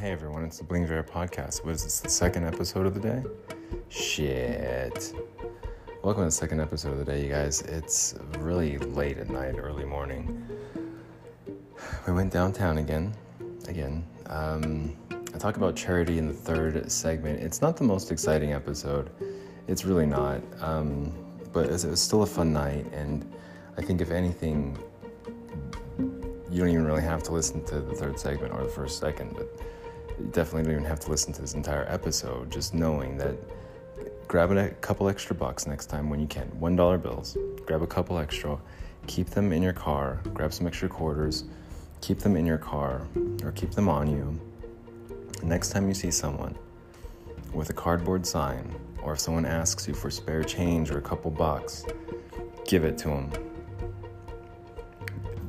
Hey everyone, it's the Bling Viera podcast. What is this, the second episode of the day? Shit. Welcome to the second episode of the day, you guys. It's really late at night, early morning. We went downtown again. Again. Um, I talk about charity in the third segment. It's not the most exciting episode. It's really not. Um, but it was still a fun night, and I think if anything, you don't even really have to listen to the third segment or the first second, but you definitely don't even have to listen to this entire episode. Just knowing that grab a couple extra bucks next time when you can. One dollar bills. Grab a couple extra. Keep them in your car. Grab some extra quarters. Keep them in your car or keep them on you. Next time you see someone with a cardboard sign, or if someone asks you for spare change or a couple bucks, give it to them.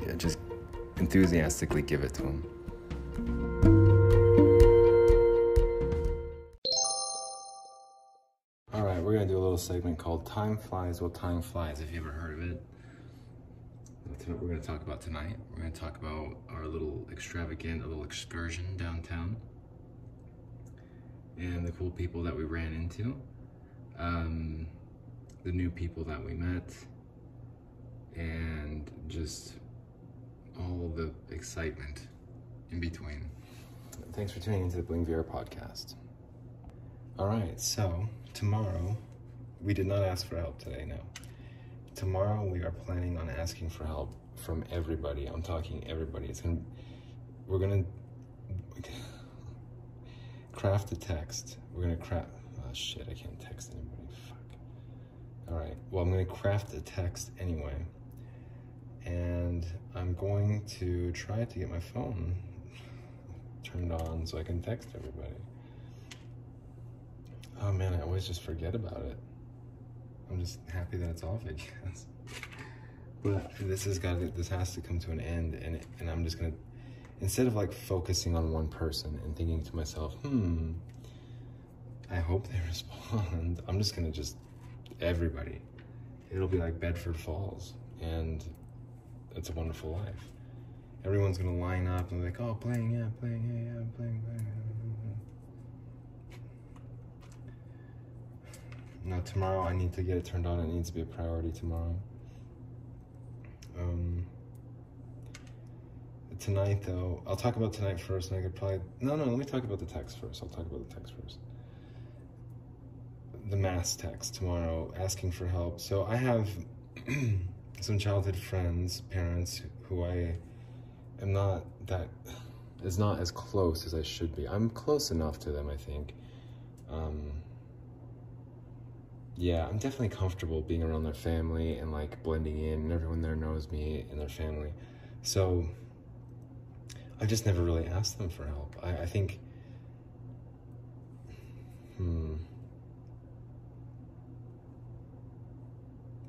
Yeah, just enthusiastically give it to him. Segment called "Time Flies While Time Flies." Have you ever heard of it? That's what we're gonna talk about tonight. We're gonna talk about our little extravagant, a little excursion downtown, and the cool people that we ran into, um, the new people that we met, and just all the excitement in between. Thanks for tuning into the Bling Viera podcast. All right, so tomorrow, we did not ask for help today, no. Tomorrow, we are planning on asking for help from everybody. I'm talking everybody. It's gonna, we're gonna craft a text. We're gonna craft, oh shit, I can't text anybody, fuck. All right, well, I'm gonna craft a text anyway and I'm going to try to get my phone turned on so I can text everybody. Oh man, I always just forget about it. I'm just happy that it's off, I guess. But this has got to, this has to come to an end, and and I'm just gonna instead of like focusing on one person and thinking to myself, hmm, I hope they respond. I'm just gonna just everybody. It'll be like Bedford Falls, and it's a wonderful life. Everyone's gonna line up and be like, oh, playing, yeah, playing, yeah, yeah, playing, playing. Now tomorrow I need to get it turned on. It needs to be a priority tomorrow. Um, tonight though, I'll talk about tonight first, and I could probably no, no. Let me talk about the text first. I'll talk about the text first. The mass text tomorrow, asking for help. So I have. some childhood friends, parents who I am not that is not as close as I should be. I'm close enough to them, I think. Um, yeah, I'm definitely comfortable being around their family and like blending in, and everyone there knows me and their family. So I've just never really asked them for help. I, I think, hmm.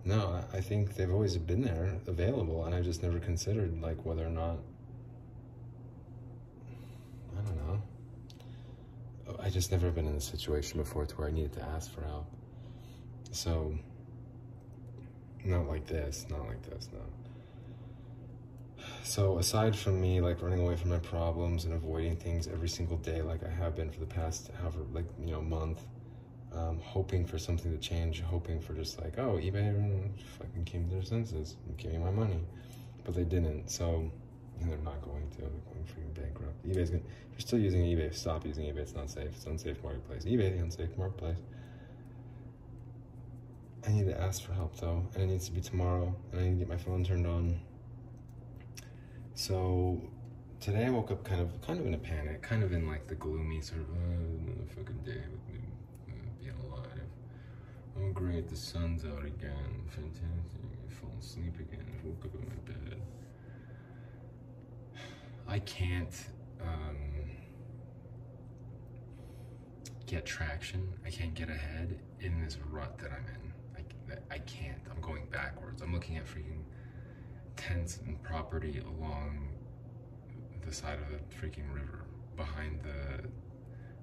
No, I think they've always been there, available, and I just never considered like whether or not. I don't know. I just never been in a situation before to where I needed to ask for help. So, not like this, not like this, no. So aside from me like running away from my problems and avoiding things every single day like I have been for the past however like you know month, um, hoping for something to change, hoping for just like, oh, eBay fucking came to their senses and gave me my money. But they didn't, so they're not going to. They're going freaking bankrupt. eBay's going if you're still using eBay, stop using eBay. It's not safe. It's unsafe marketplace. eBay, the unsafe marketplace. I need to ask for help though, and it needs to be tomorrow, and I need to get my phone turned on. So today I woke up kind of kind of in a panic, kind of in like the gloomy sort of uh, another fucking day with me being alive. Oh great, the sun's out again. Fantastic. I fall asleep again. I woke up in my bed. I can't um, get traction. I can't get ahead in this rut that I'm in. I, can't. I'm going backwards. I'm looking at freaking tents and property along the side of the freaking river behind the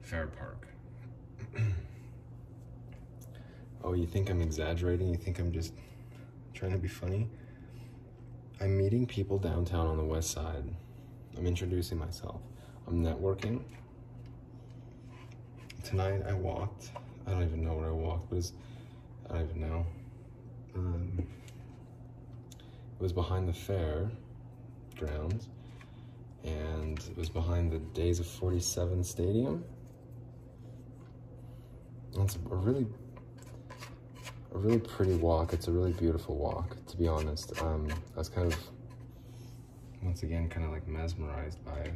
fair park. oh, you think I'm exaggerating? You think I'm just trying to be funny? I'm meeting people downtown on the west side. I'm introducing myself. I'm networking. tonight I walked. I don't even know where I walked, but I don't even know. Um, it was behind the fair grounds, and it was behind the Days of 47 Stadium. It's a really, a really pretty walk. It's a really beautiful walk, to be honest. Um, I was kind of, once again, kind of like mesmerized by it.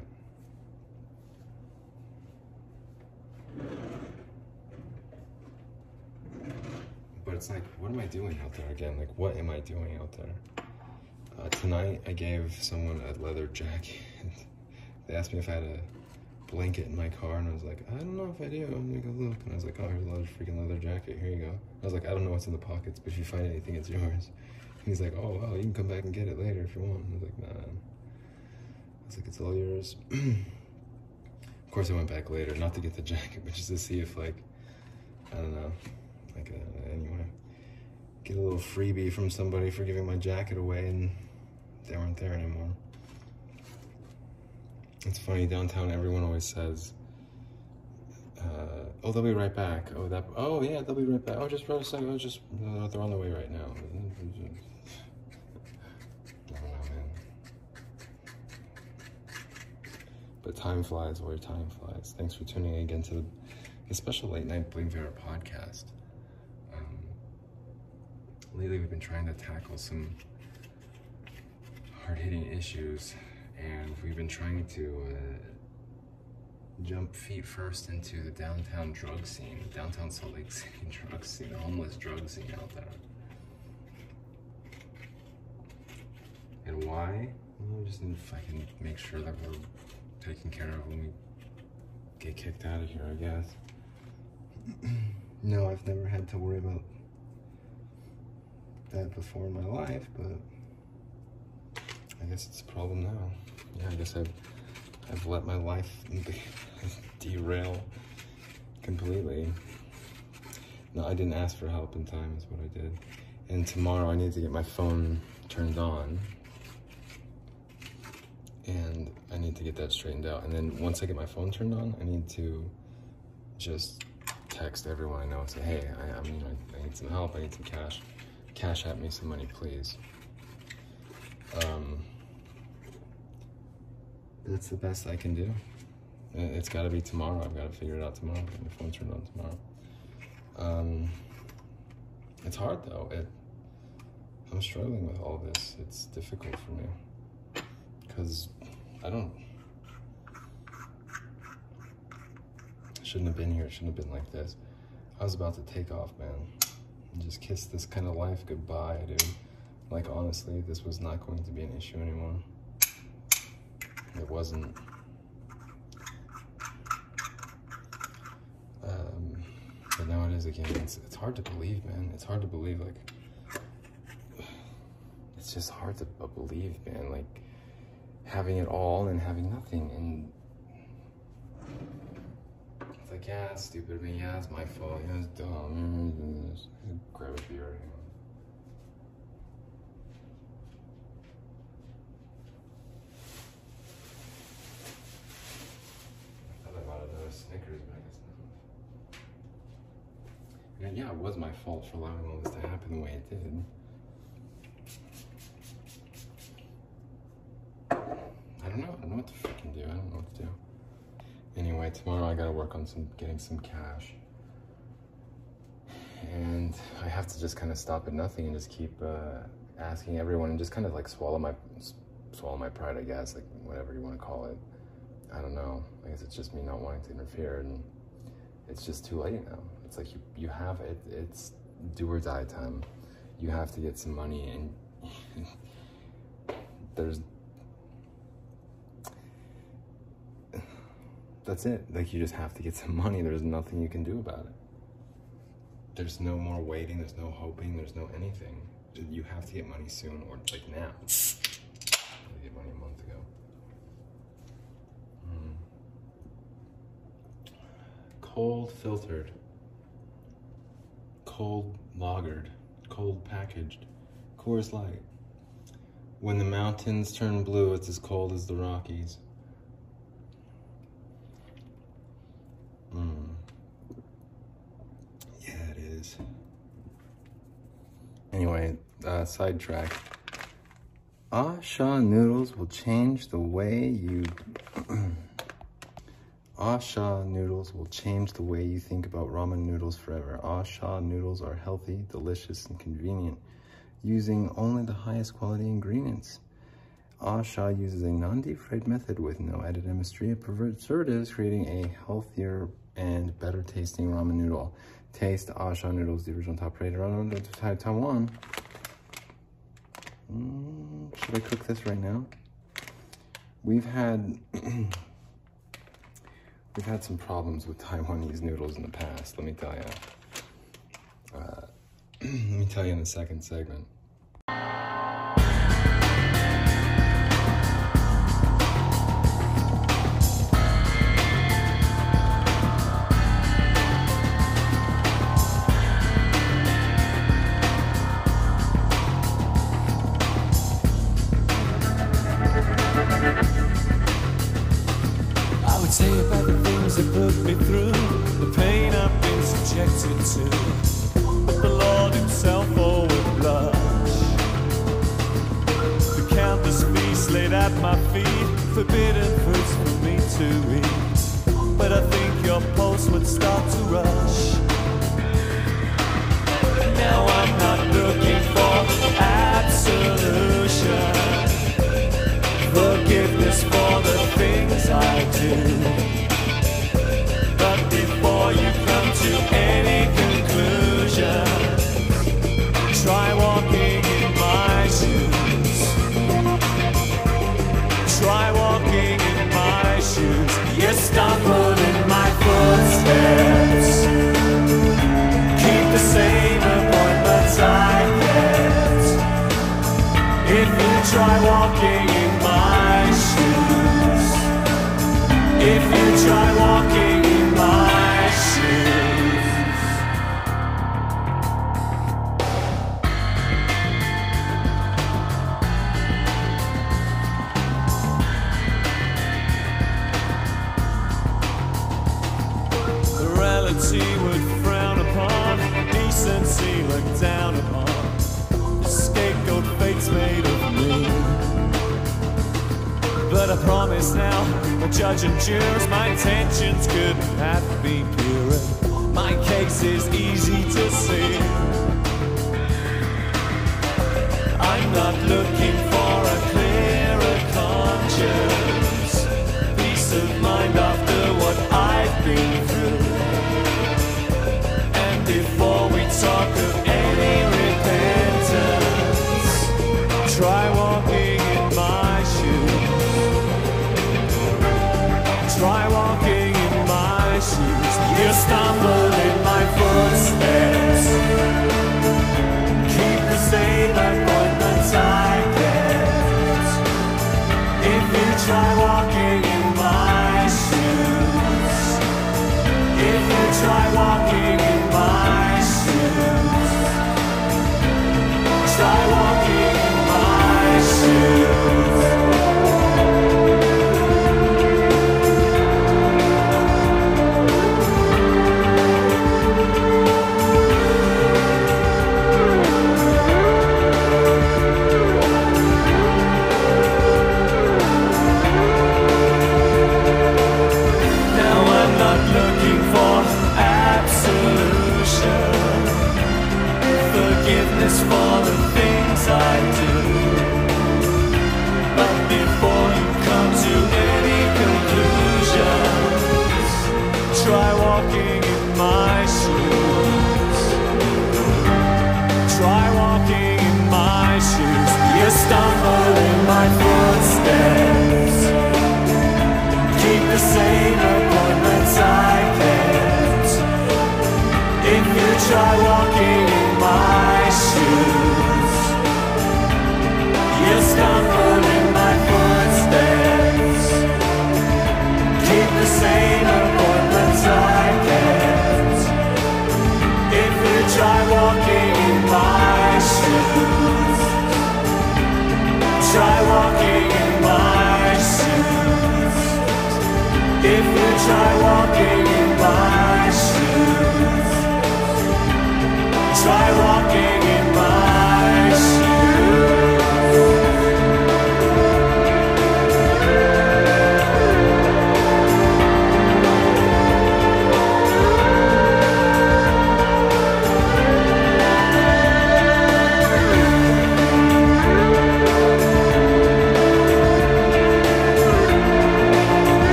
But it's like, what am I doing out there again? Like, what am I doing out there? Uh, tonight, I gave someone a leather jacket. they asked me if I had a blanket in my car, and I was like, I don't know if I do. I'm gonna look. And I was like, oh, here's a leather, freaking leather jacket. Here you go. I was like, I don't know what's in the pockets, but if you find anything, it's yours. And he's like, oh, well, you can come back and get it later if you want. I was like, nah. I was like, it's all yours. of course, I went back later, not to get the jacket, but just to see if, like, I don't know. Like, uh, anyway, get a little freebie from somebody for giving my jacket away, and they weren't there anymore. It's funny downtown. Everyone always says, uh, "Oh, they'll be right back." Oh, that. Oh, yeah, they'll be right back. Oh, just for a second. Oh, just uh, they're on the way right now. But time flies where time flies. Thanks for tuning in again to the, a special late night Bling Viera podcast. Lately, we've been trying to tackle some hard hitting issues, and we've been trying to uh, jump feet first into the downtown drug scene, downtown Salt Lake City drug scene, the homeless drug scene out there. And why? Well, we just need to fucking make sure that we're taken care of when we get kicked out of here, I guess. no, I've never had to worry about that before in my life, but I guess it's a problem now. Yeah, I guess I've I've let my life derail completely. No, I didn't ask for help in time is what I did. And tomorrow I need to get my phone turned on. And I need to get that straightened out. And then once I get my phone turned on, I need to just text everyone I know and say, hey, I, I mean, I, I need some help. I need some cash. Cash at me some money, please. Um, that's the best I can do. It's got to be tomorrow. I've got to figure it out tomorrow. Get my phone turned on tomorrow. Um, it's hard though. It, I'm struggling with all this. It's difficult for me because I don't. I shouldn't have been here. It shouldn't have been like this. I was about to take off, man, just kiss this kind of life goodbye, dude. Like honestly, this was not going to be an issue anymore. It wasn't. Um, but now it is again. It's, it's hard to believe, man. It's hard to believe, like, it's just hard to believe, man. Like, having it all and having nothing. And like, yeah, it's stupid of me. Yeah, it's my fault. Yeah, it's dumb. Grab a beer. Snickers, but I guess not. And yeah, it was my fault for allowing all this to happen the way it did. I don't know. I don't know what to do. I don't know what to do. Anyway, tomorrow I gotta work on some getting some cash. And I have to just kind of stop at nothing and just keep uh, asking everyone and just kind of like swallow my swallow my pride, I guess, like whatever you want to call it. I don't know. I guess it's just me not wanting to interfere, and it's just too late now. It's like you you have it. It's do or die time. You have to get some money, and there's that's it. Like you just have to get some money. There's nothing you can do about it. There's no more waiting. There's no hoping. There's no anything. You have to get money soon, or like now. I get money a month ago. Hmm. cold filtered, cold lagered, cold packaged, Coors Light. When the mountains turn blue, it's as cold as the Rockies. Mm. Anyway, uh, sidetrack. Ah Sha noodles will change the way you. Ah Sha noodles will change the way you think about ramen noodles forever. Ah Sha noodles are healthy, delicious, and convenient, using only the highest quality ingredients. Ah Sha uses a non-deep fried method with no added MSG and preservatives, creating a healthier and better tasting ramen noodle. Taste Ah Sha noodles, the original top rated noodle Taiwan. Mm, should I cook this right now? We've had we've had some problems with Taiwanese noodles in the past. Let me tell you. Uh, let me tell you in the second segment.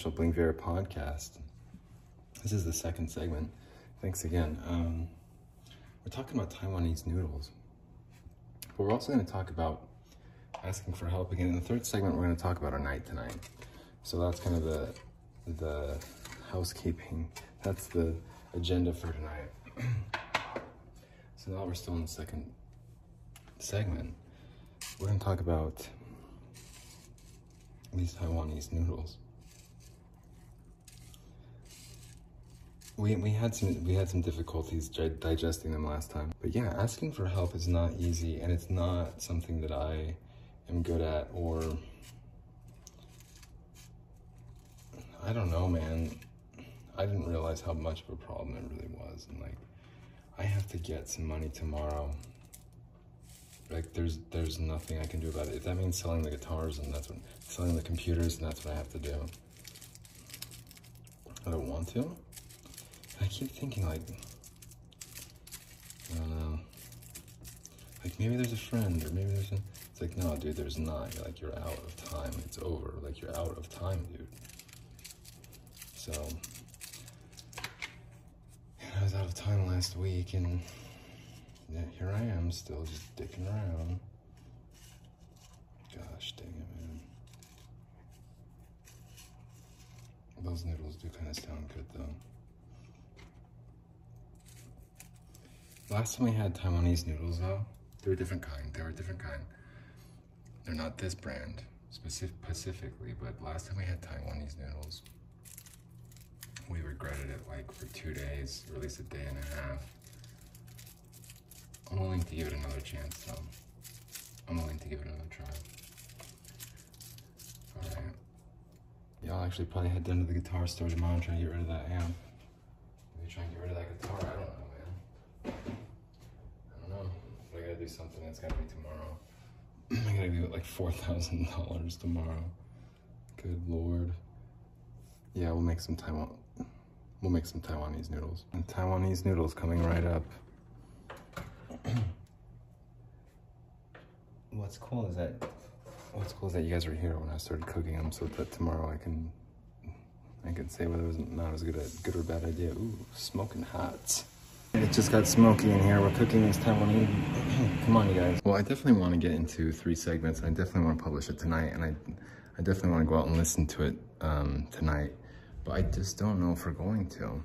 Special Bling Viera podcast. This is the second segment. Thanks again. Um, we're talking about Taiwanese noodles, but we're also going to talk about asking for help again. In the third segment, we're going to talk about our night tonight. So that's kind of the the housekeeping. That's the agenda for tonight. so now we're still in the second segment. We're going to talk about these Taiwanese noodles. We, we had some we had some difficulties di- digesting them last time, but yeah, asking for help is not easy, and it's not something that I am good at, or I don't know, man. I didn't realize how much of a problem it really was, and like, I have to get some money tomorrow. Like, there's there's nothing I can do about it. If that means selling the guitars, and that's what selling the computers, and that's what I have to do. I don't want to. I keep thinking like, I don't know. Like maybe there's a friend, or maybe there's a. It's like no, dude. There's not. You're like you're out of time. It's over. Like you're out of time, dude. So I was out of time last week, and yeah, here I am, still just dicking around. Gosh dang it, man. Those noodles do kind of sound good, though. Last time we had Taiwanese noodles, though, they were a different kind. They were a different kind. They're not this brand specific, specifically, but last time we had Taiwanese noodles, we regretted it like for two days, or at least a day and a half. I'm willing to give it another chance, though. I'm willing to give it another try. Alright. Y'all actually probably head down to the guitar store tomorrow and try to get rid of that amp. Maybe try and get rid of that guitar. I don't know, man. I don't know. But I gotta do something. It's gotta be tomorrow. I gotta do it like four thousand dollars tomorrow. Good lord. Yeah, we'll make some Taiwan. We'll make some Taiwanese noodles. And Taiwanese noodles coming right up. What's cool is that. What's cool is that you guys were here when I started cooking them, so that tomorrow I can. I can say whether it was not as good a good or bad idea. Ooh, smoking hot. It just got smoky in here. We're cooking this Taiwanese. Come on, you guys. Well, I definitely want to get into three segments. I definitely want to publish it tonight, and I, I definitely want to go out and listen to it um, tonight. But I just don't know if we're going to.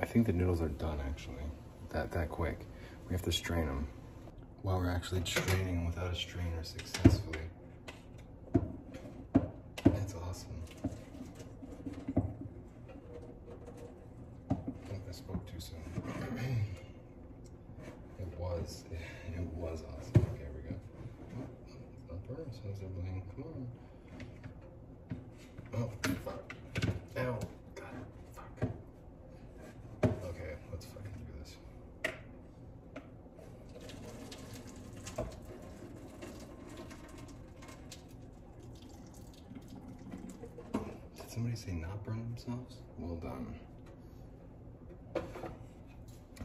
I think the noodles are done actually. That that quick. We have to strain them. While we're actually straining without a strainer successfully. That's awesome. I think I spoke too soon. it was. It was awesome. Okay, here we go. Oh, it's not burning, so it's everything. Come on. Oh, fuck. Ow. God, fuck. Okay, let's fucking do this. Did somebody say not burn themselves? Well done.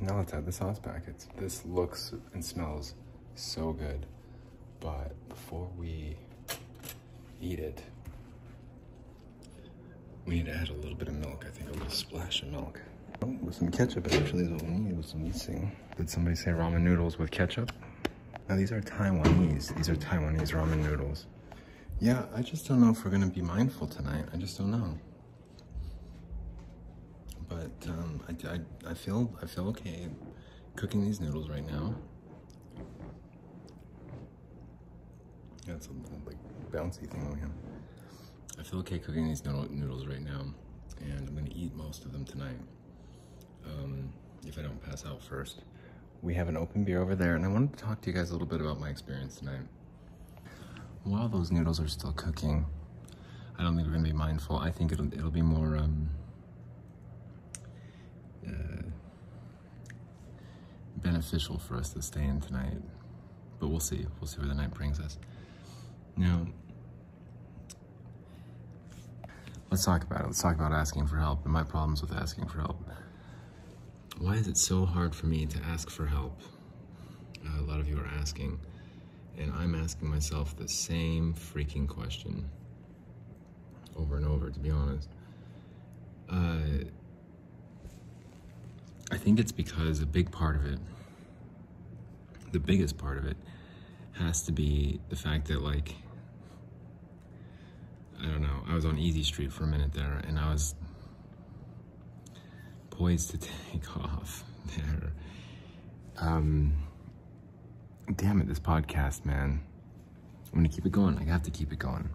Now let's add the sauce packets. This looks and smells so good, but before we eat it, we need to add a little bit of milk. I think a little splash of milk. Oh, with some ketchup actually is what we need with some missing. Did somebody say ramen noodles with ketchup? Now these are Taiwanese. These are Taiwanese ramen noodles. Yeah, I just don't know if we're gonna be mindful tonight. I just don't know. Um, I, I, I feel I feel okay cooking these noodles right now. Yeah, a little like bouncy thing on him. I feel okay cooking these noodle, noodles right now, and I'm gonna eat most of them tonight. Um, if I don't pass out first. We have an open beer over there, and I wanted to talk to you guys a little bit about my experience tonight. While those noodles are still cooking, I don't think we're gonna be mindful. I think it'll it'll be more um, beneficial for us to stay in tonight. But we'll see. We'll see where the night brings us. Now, let's talk about it. Let's talk about asking for help and my problems with asking for help. Why is it so hard for me to ask for help? Uh, a lot of you are asking, and I'm asking myself the same freaking question. over and over, to be honest. Uh, I think it's because a big part of it, the biggest part of it, has to be the fact that, like, I don't know, I was on Easy Street for a minute there and I was poised to take off there. Um, damn it, this podcast, man. I'm gonna keep it going. I have to keep it going.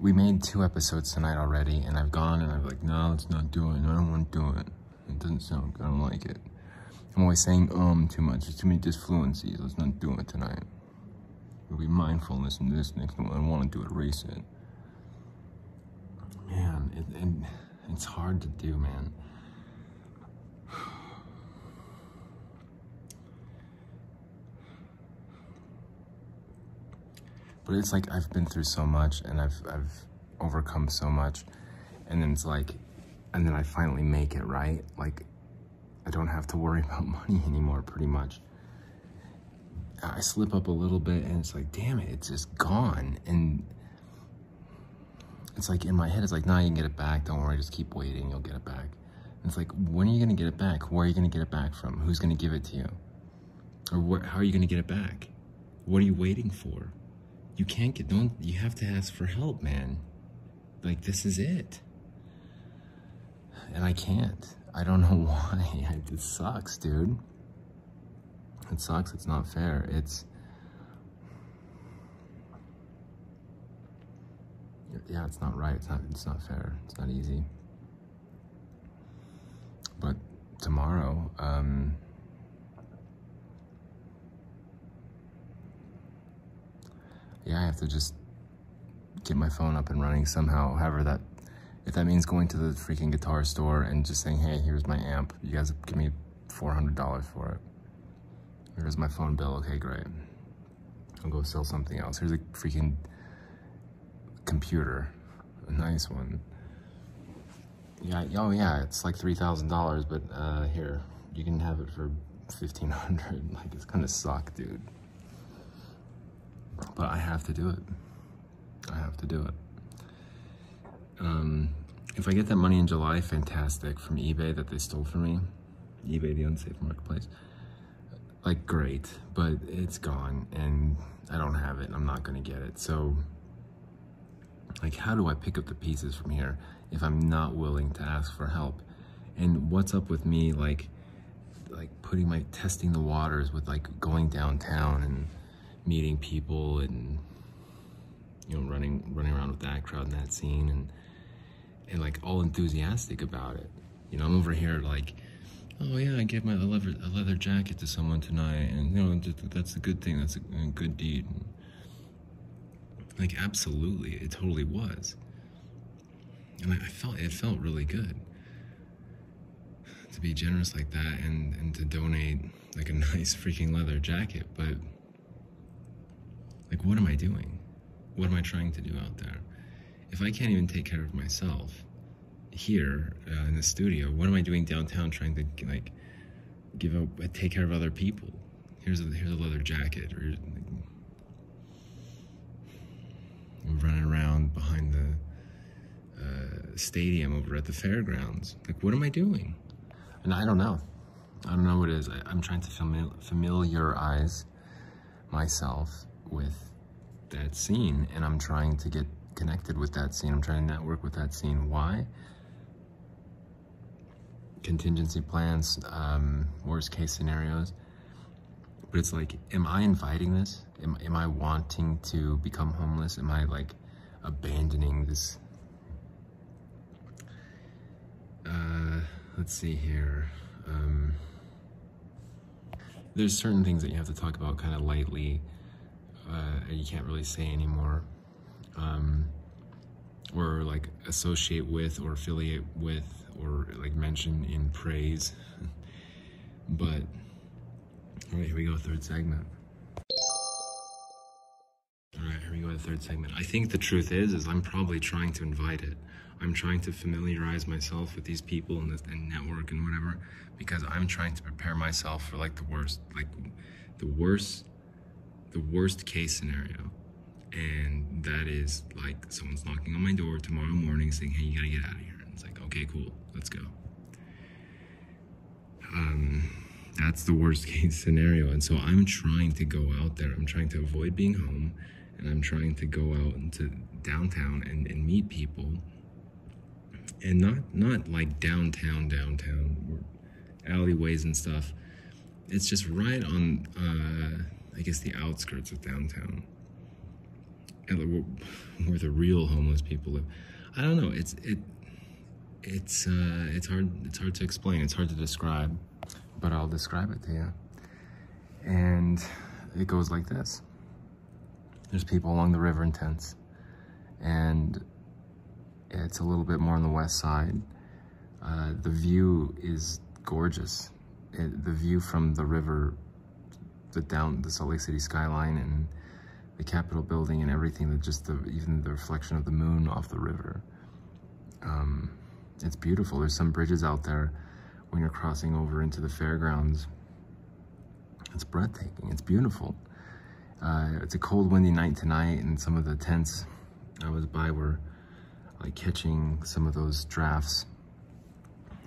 We made two episodes tonight already, and I've gone and I'm like, no, let's not do it. I don't want to do it. It doesn't sound good. I don't like it. I'm always saying um too much. There's too many disfluencies. Let's not do it tonight. We'll be mindful and this next one. I want to do it, erase it. Man, it, it, it's hard to do, man. but it's like I've been through so much and I've I've overcome so much and then it's like and then I finally make it right? Like I don't have to worry about money anymore pretty much. I slip up a little bit and it's like damn it it's just gone. And it's like in my head it's like nah you can get it back. Don't worry just keep waiting you'll get it back. And it's like when are you gonna get it back? Where are you gonna get it back from? Who's gonna give it to you? Or how are you gonna get it back? What are you waiting for? You can't get don't you have to ask for help man. Like this is it and i can't. I don't know why. It sucks dude. It sucks. It's not fair. It's yeah it's not right. It's not it's not fair. It's not easy. But tomorrow um yeah, I have to just get my phone up and running somehow. However, that if that means going to the freaking guitar store and just saying, "Hey, here's my amp. You guys give me four hundred dollars for it. Here's my phone bill. Okay, great. I'll go sell something else. Here's a freaking computer, a nice one. Yeah, oh yeah, it's like three thousand dollars, but uh, here you can have it for fifteen hundred. Like it's gonna suck, dude." but I have to do it. I have to do it. Um, if I get that money in July, fantastic, from eBay that they stole from me, eBay, the unsafe marketplace, like great, but it's gone and I don't have it and I'm not gonna get it. So, like, how do I pick up the pieces from here if I'm not willing to ask for help? And what's up with me, like, like putting my testing the waters with like going downtown and meeting people and you know running running around with that crowd in that scene and and like all enthusiastic about it. You know, I'm over here like, oh yeah, I gave my leather a leather jacket to someone tonight, and you know that's a good thing. That's a, a good deed. Like absolutely, it totally was, and I, I felt it felt really good to be generous like that and and to donate like a nice freaking leather jacket, but like, what am I doing? What am I trying to do out there? If I can't even take care of myself here uh, in the studio, what am I doing downtown trying to like give up, take care of other people? Here's a here's a leather jacket, or like, I'm running around behind the uh, stadium over at the fairgrounds. Like, what am I doing? And I don't know. I don't know what it is. I, am trying to famili- familiarize myself with that scene and I'm trying to get connected with that scene. I'm trying to network with that scene. Why? Contingency plans, um, worst case scenarios. But it's like, am I inviting this? Am, am I wanting to become homeless? Am I like abandoning this? Uh, let's see here. Um, there's certain things that you have to talk about kind of lightly uh, and you can't really say anymore, um, or like associate with or affiliate with or like mention in praise. but all right, here we go, third segment. All right, here we go, the third segment. I think the truth is, is I'm probably trying to invite it. I'm trying to familiarize myself with these people and, the, and network and whatever because I'm trying to prepare myself for like the worst, like the worst the worst case scenario. And that is like someone's knocking on my door tomorrow morning saying, hey, you gotta get out of here. And it's like, okay, cool, let's go. Um, that's the worst case scenario. And so I'm trying to go out there. I'm trying to avoid being home and I'm trying to go out into downtown and, and meet people. And not not like downtown, downtown, alleyways and stuff. It's just right on, uh, I guess, the outskirts of downtown, where, where the real homeless people live. I don't know. It's it, it's uh, it's hard. It's hard to explain. It's hard to describe, but I'll describe it to you. And it goes like this. There's people along the river in tents, and it's a little bit more on the west side. Uh, the view is gorgeous. It, the view from the river, the down the Salt Lake City skyline, and the Capitol building, and everything. That just the even the reflection of the moon off the river. Um, it's beautiful. There's some bridges out there when you're crossing over into the fairgrounds. It's breathtaking. It's beautiful. Uh, it's a cold, windy night tonight, and some of the tents I was by were like catching some of those drafts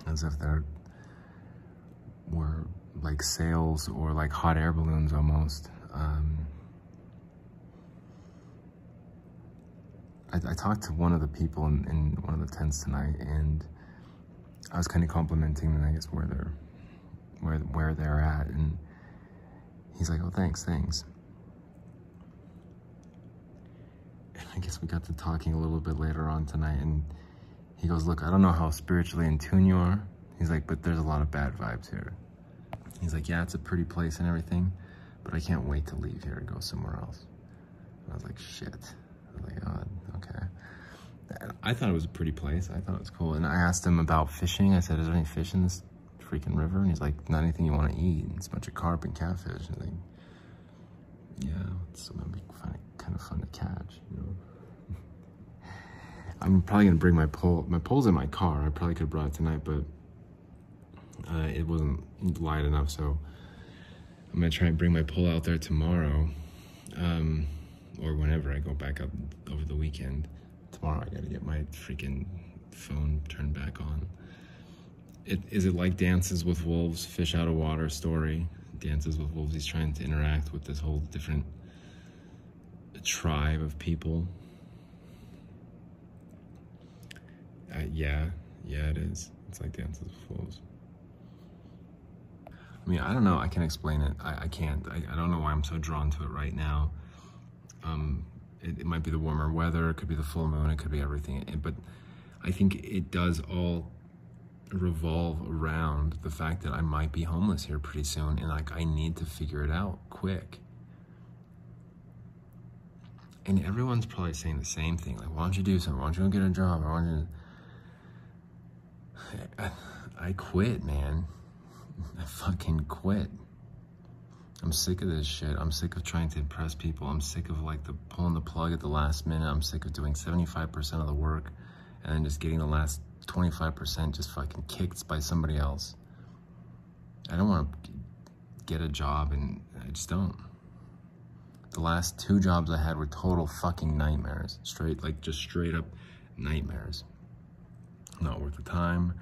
as if they're were like sails or like hot air balloons almost. Um, I, I, talked to one of the people in, in, one of the tents tonight, and I was kind of complimenting them, I guess, where they're where where they're at, and he's like, "Oh, thanks, thanks." And I guess we got to talking a little bit later on tonight, and he goes, "Look, I don't know how spiritually in tune you are." He's like, "But there's a lot of bad vibes here." He's like, "Yeah, it's a pretty place and everything, but I can't wait to leave here and go somewhere else." And I was like, "Shit." I was like, "Oh, okay." I thought it was a pretty place. I thought it was cool. And I asked him about fishing. I said, is there any fish in this freaking river? And he's like, not anything you want to eat. It's a bunch of carp and catfish. And like, yeah, it's be kind of, kind of fun to catch, you know? I'm probably gonna bring my pole. My pole's in my car. I probably could have brought it tonight, but uh, it wasn't light enough. So I'm gonna try and bring my pole out there tomorrow. Um, or whenever I go back up over the weekend tomorrow I gotta get my freaking phone turned back on. It, is it like Dances with Wolves, Fish Out of Water story? Dances with Wolves, he's trying to interact with this whole different tribe of people. Uh, yeah, yeah, it is. It's like Dances with Wolves. I mean, I don't know. I can't explain it. I, I can't. I, I don't know why I'm so drawn to it right now. Um, it, it, might be the warmer weather, it could be the full moon, it could be everything. But I think it does all revolve around the fact that I might be homeless here pretty soon and like I need to figure it out quick. And everyone's probably saying the same thing. Like, why don't you do something? Why don't you go get a job? Why don't you... I, I quit, man. I fucking quit. I'm sick of this shit. I'm sick of trying to impress people. I'm sick of like the pulling the plug at the last minute. I'm sick of doing 75% of the work and then just getting the last 25% just fucking kicked by somebody else. I don't want to get a job and I just don't. The last two jobs I had were total fucking nightmares. Straight, like just straight up nightmares. Not worth the time.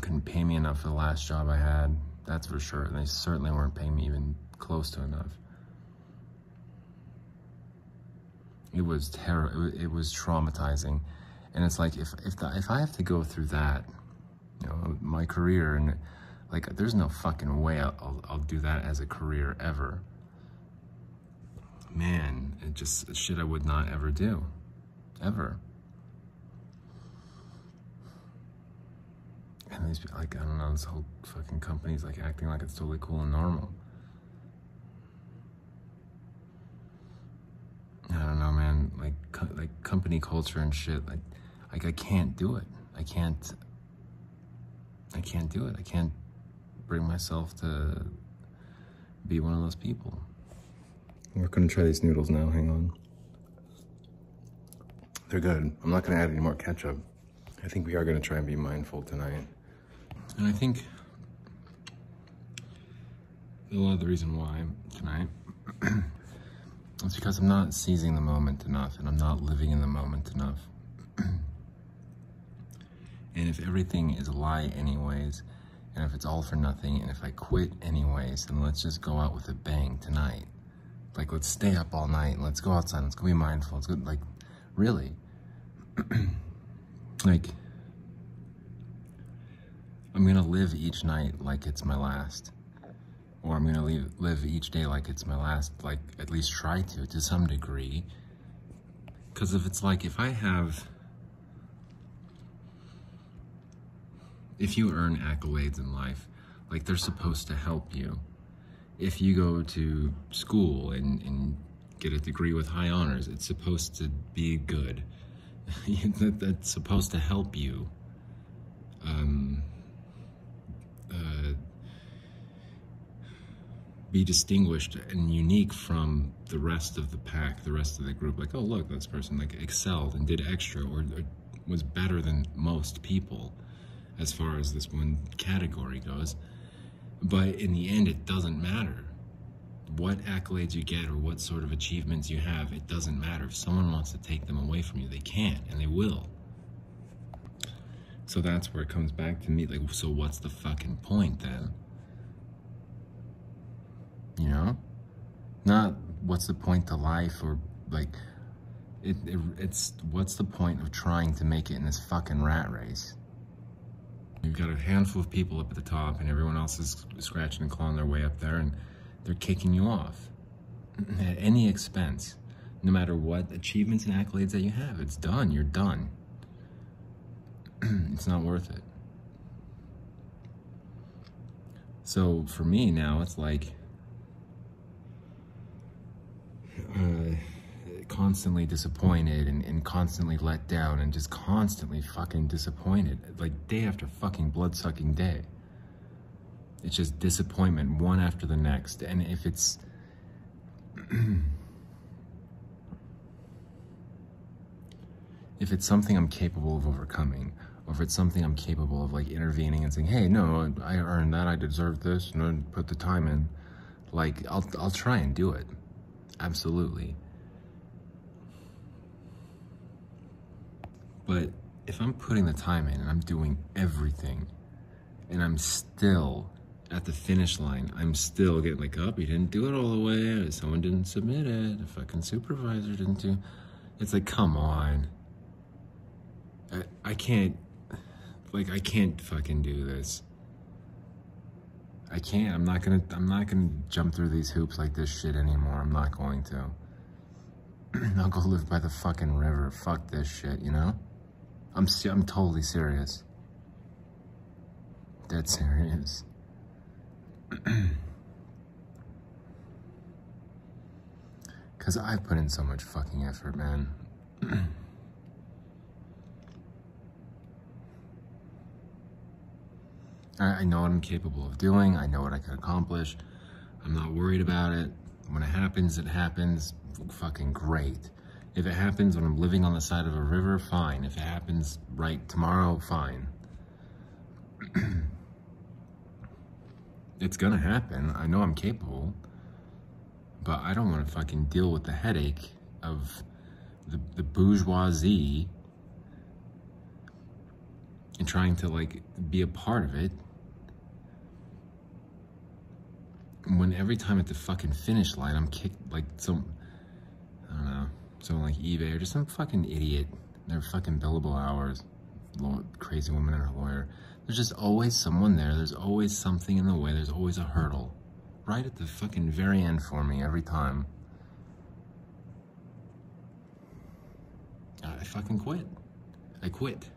couldn't pay me enough for the last job I had. That's for sure. And they certainly weren't paying me even close to enough. It was. It, it, was traumatizing. And it's like, if, if, the, if I have to go through that, you know, my career, and like, there's no fucking way I'll, I'll, I'll do that as a career ever. Man, it just, shit I would not ever do. Ever. And these, like, I don't know, this whole fucking company's like acting like it's totally cool and normal. I don't know, man. Like, co- like company culture and shit. Like, like I can't do it. I can't. I can't do it. I can't bring myself to be one of those people. We're gonna try these noodles now. Hang on. They're good. I'm not gonna add any more ketchup. I think we are gonna try and be mindful tonight. And I think a lot of the reason why tonight, It's because I'm not seizing the moment enough and I'm not living in the moment enough. and if everything is a lie, anyways, and if it's all for nothing, and if I quit anyways, then let's just go out with a bang tonight. Like, let's stay up all night let's go outside. Let's go be mindful. Let's go, like, really. like, I'm gonna live each night like it's my last. Or I'm gonna live, live each day like it's my last, like, at least try to, to some degree. Because if it's like, if I have. If you earn accolades in life, like, they're supposed to help you if you go to school and, and get a degree with high honors, it's supposed to be good. that, that's supposed to help you. Um, uh, be distinguished and unique from the rest of the pack, the rest of the group. Like, oh, look, this person like excelled and did extra or, or was better than most people as far as this one category goes. But in the end, it doesn't matter what accolades you get or what sort of achievements you have. It doesn't matter. If someone wants to take them away from you, they can and they will. So that's where it comes back to me. Like, so what's the fucking point then? You know? Not what's the point to life or like, it, it, it's what's the point of trying to make it in this fucking rat race? You've got a handful of people up at the top, and everyone else is scratching and clawing their way up there, and they're kicking you off at any expense. No matter what achievements and accolades that you have, it's done. You're done. it's not worth it. So for me now, it's like uh, constantly disappointed and, and constantly let down and just constantly fucking disappointed, like day after fucking blood sucking day. It's just disappointment one after the next. And if it's. if it's something I'm capable of overcoming, or if it's something I'm capable of like intervening and saying, "Hey, no, I earned that. I deserve this. and I put the time in." Like, I'll I'll try and do it. Absolutely. But if I'm putting the time in and I'm doing everything, and I'm still at the finish line, I'm still getting like, oh, you didn't do it all the way. Someone didn't submit it. A fucking supervisor didn't do. It's like, come on. I, I can't, like, I can't fucking do this. I can't. I'm not gonna. I'm not gonna jump through these hoops like this shit anymore. I'm not going to. I'll go live by the fucking river. Fuck this shit. You know. I'm. I'm totally serious. Dead serious. Because I've put in so much fucking effort, man. I, I know what I'm capable of doing. I know what I can accomplish. I'm not worried about it. When it happens, it happens. Fucking great. If it happens when I'm living on the side of a river, fine. If it happens right tomorrow, fine. it's gonna happen. I know I'm capable. But I don't want to fucking deal with the headache of the, the bourgeoisie and trying to like be a part of it. When every time at the fucking finish line I'm kicked like some I don't know, someone like eBay or just some fucking idiot. Their fucking billable hours. Crazy woman and her lawyer. There's just always someone there. There's always something in the way. There's always a hurdle. Right at the fucking very end for me every time. I fucking quit. I quit.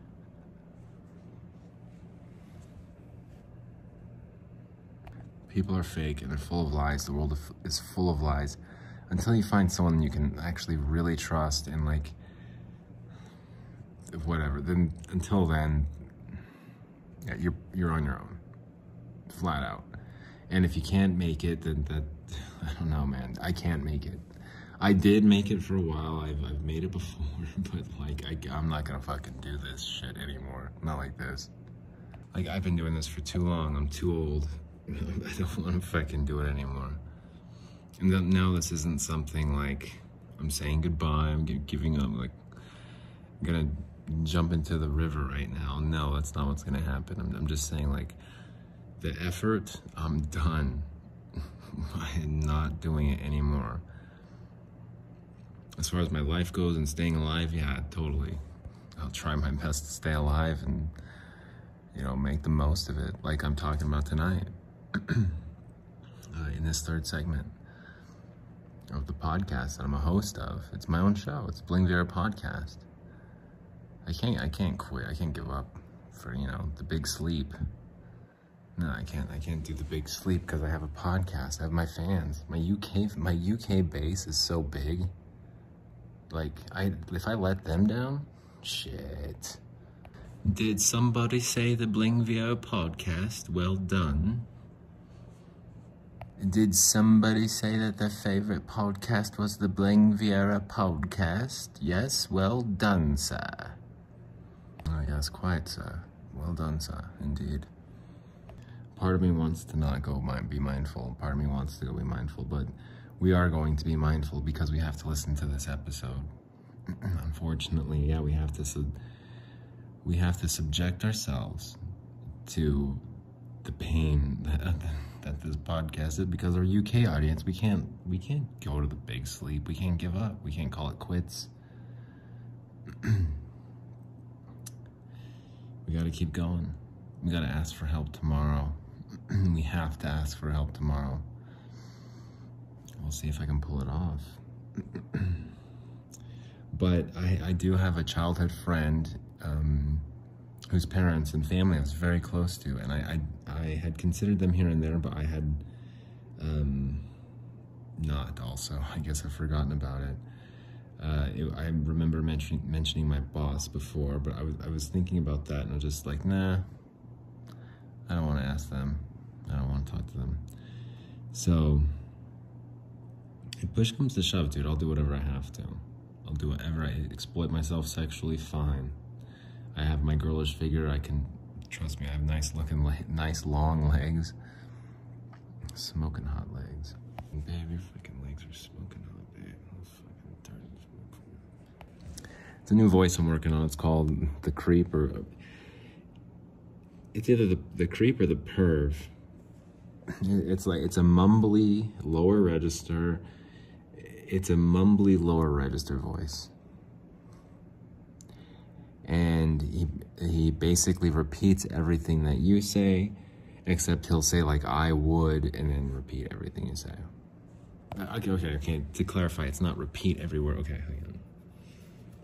People are fake and they're full of lies. The world is full of lies. Until you find someone you can actually really trust and like, whatever. Then until then, yeah, you're you're on your own, flat out. And if you can't make it, then that I don't know, man. I can't make it. I did make it for a while. I've I've made it before, but like I, I'm not gonna fucking do this shit anymore. Not like this. Like I've been doing this for too long. I'm too old. I don't want to fucking do it anymore. And then now this isn't something like I'm saying goodbye, I'm giving up, like I'm gonna jump into the river right now. No, that's not what's gonna happen. I'm, I'm just saying like the effort, I'm done. I'm not doing it anymore. As far as my life goes and staying alive, yeah, totally. I'll try my best to stay alive and you know make the most of it, like I'm talking about tonight uh, in this third segment of the podcast that I'm a host of. It's my own show. It's Bling Viera Podcast. I can't I can't quit. I can't give up for, you know, the big sleep. No, I can't I can't do the big sleep because I have a podcast. I have my fans. My UK my UK base is so big. Like I if I let them down, shit. Did somebody say the Bling Viera podcast? Well done. Did somebody say that their favorite podcast was the Bling Viera podcast? Yes, well done, sir. Oh, yes, quite, sir. Well done, sir, indeed. Part of me wants to not go be mindful. Part of me wants to go be mindful, but we are going to be mindful because we have to listen to this episode. Unfortunately, yeah, we have to sub- we have to subject ourselves to the pain that, that this podcast is because our UK audience we can't we can't go to the big sleep. We can't give up. We can't call it quits. We got to keep going. We got to ask for help tomorrow. We have to ask for help tomorrow. We'll see if I can pull it off. But I, I do have a childhood friend um, whose parents and family I was very close to, and I, I, I had considered them here and there, but I had um, not also. I guess I've forgotten about it. Uh, it I remember mentioning mentioning my boss before, but I was I was thinking about that, and I was just like, nah, I don't want to ask them. I don't want to talk to them. So, if push comes to shove, dude, I'll do whatever I have to. I'll do whatever I exploit myself sexually. Fine. I have my girlish figure. I can trust me. I have nice looking, nice long legs, smoking hot legs. Babe, your freaking legs are smoking hot, babe. It's a new voice I'm working on. It's called the creep, or it's either the the creep or the perv. It's like it's a mumbly lower register. It's a mumbly lower register voice and he he basically repeats everything that you say, except he'll say like I would, and then repeat everything you say. Uh, Okay, okay, okay. To clarify, it's not repeat every word. Okay, hang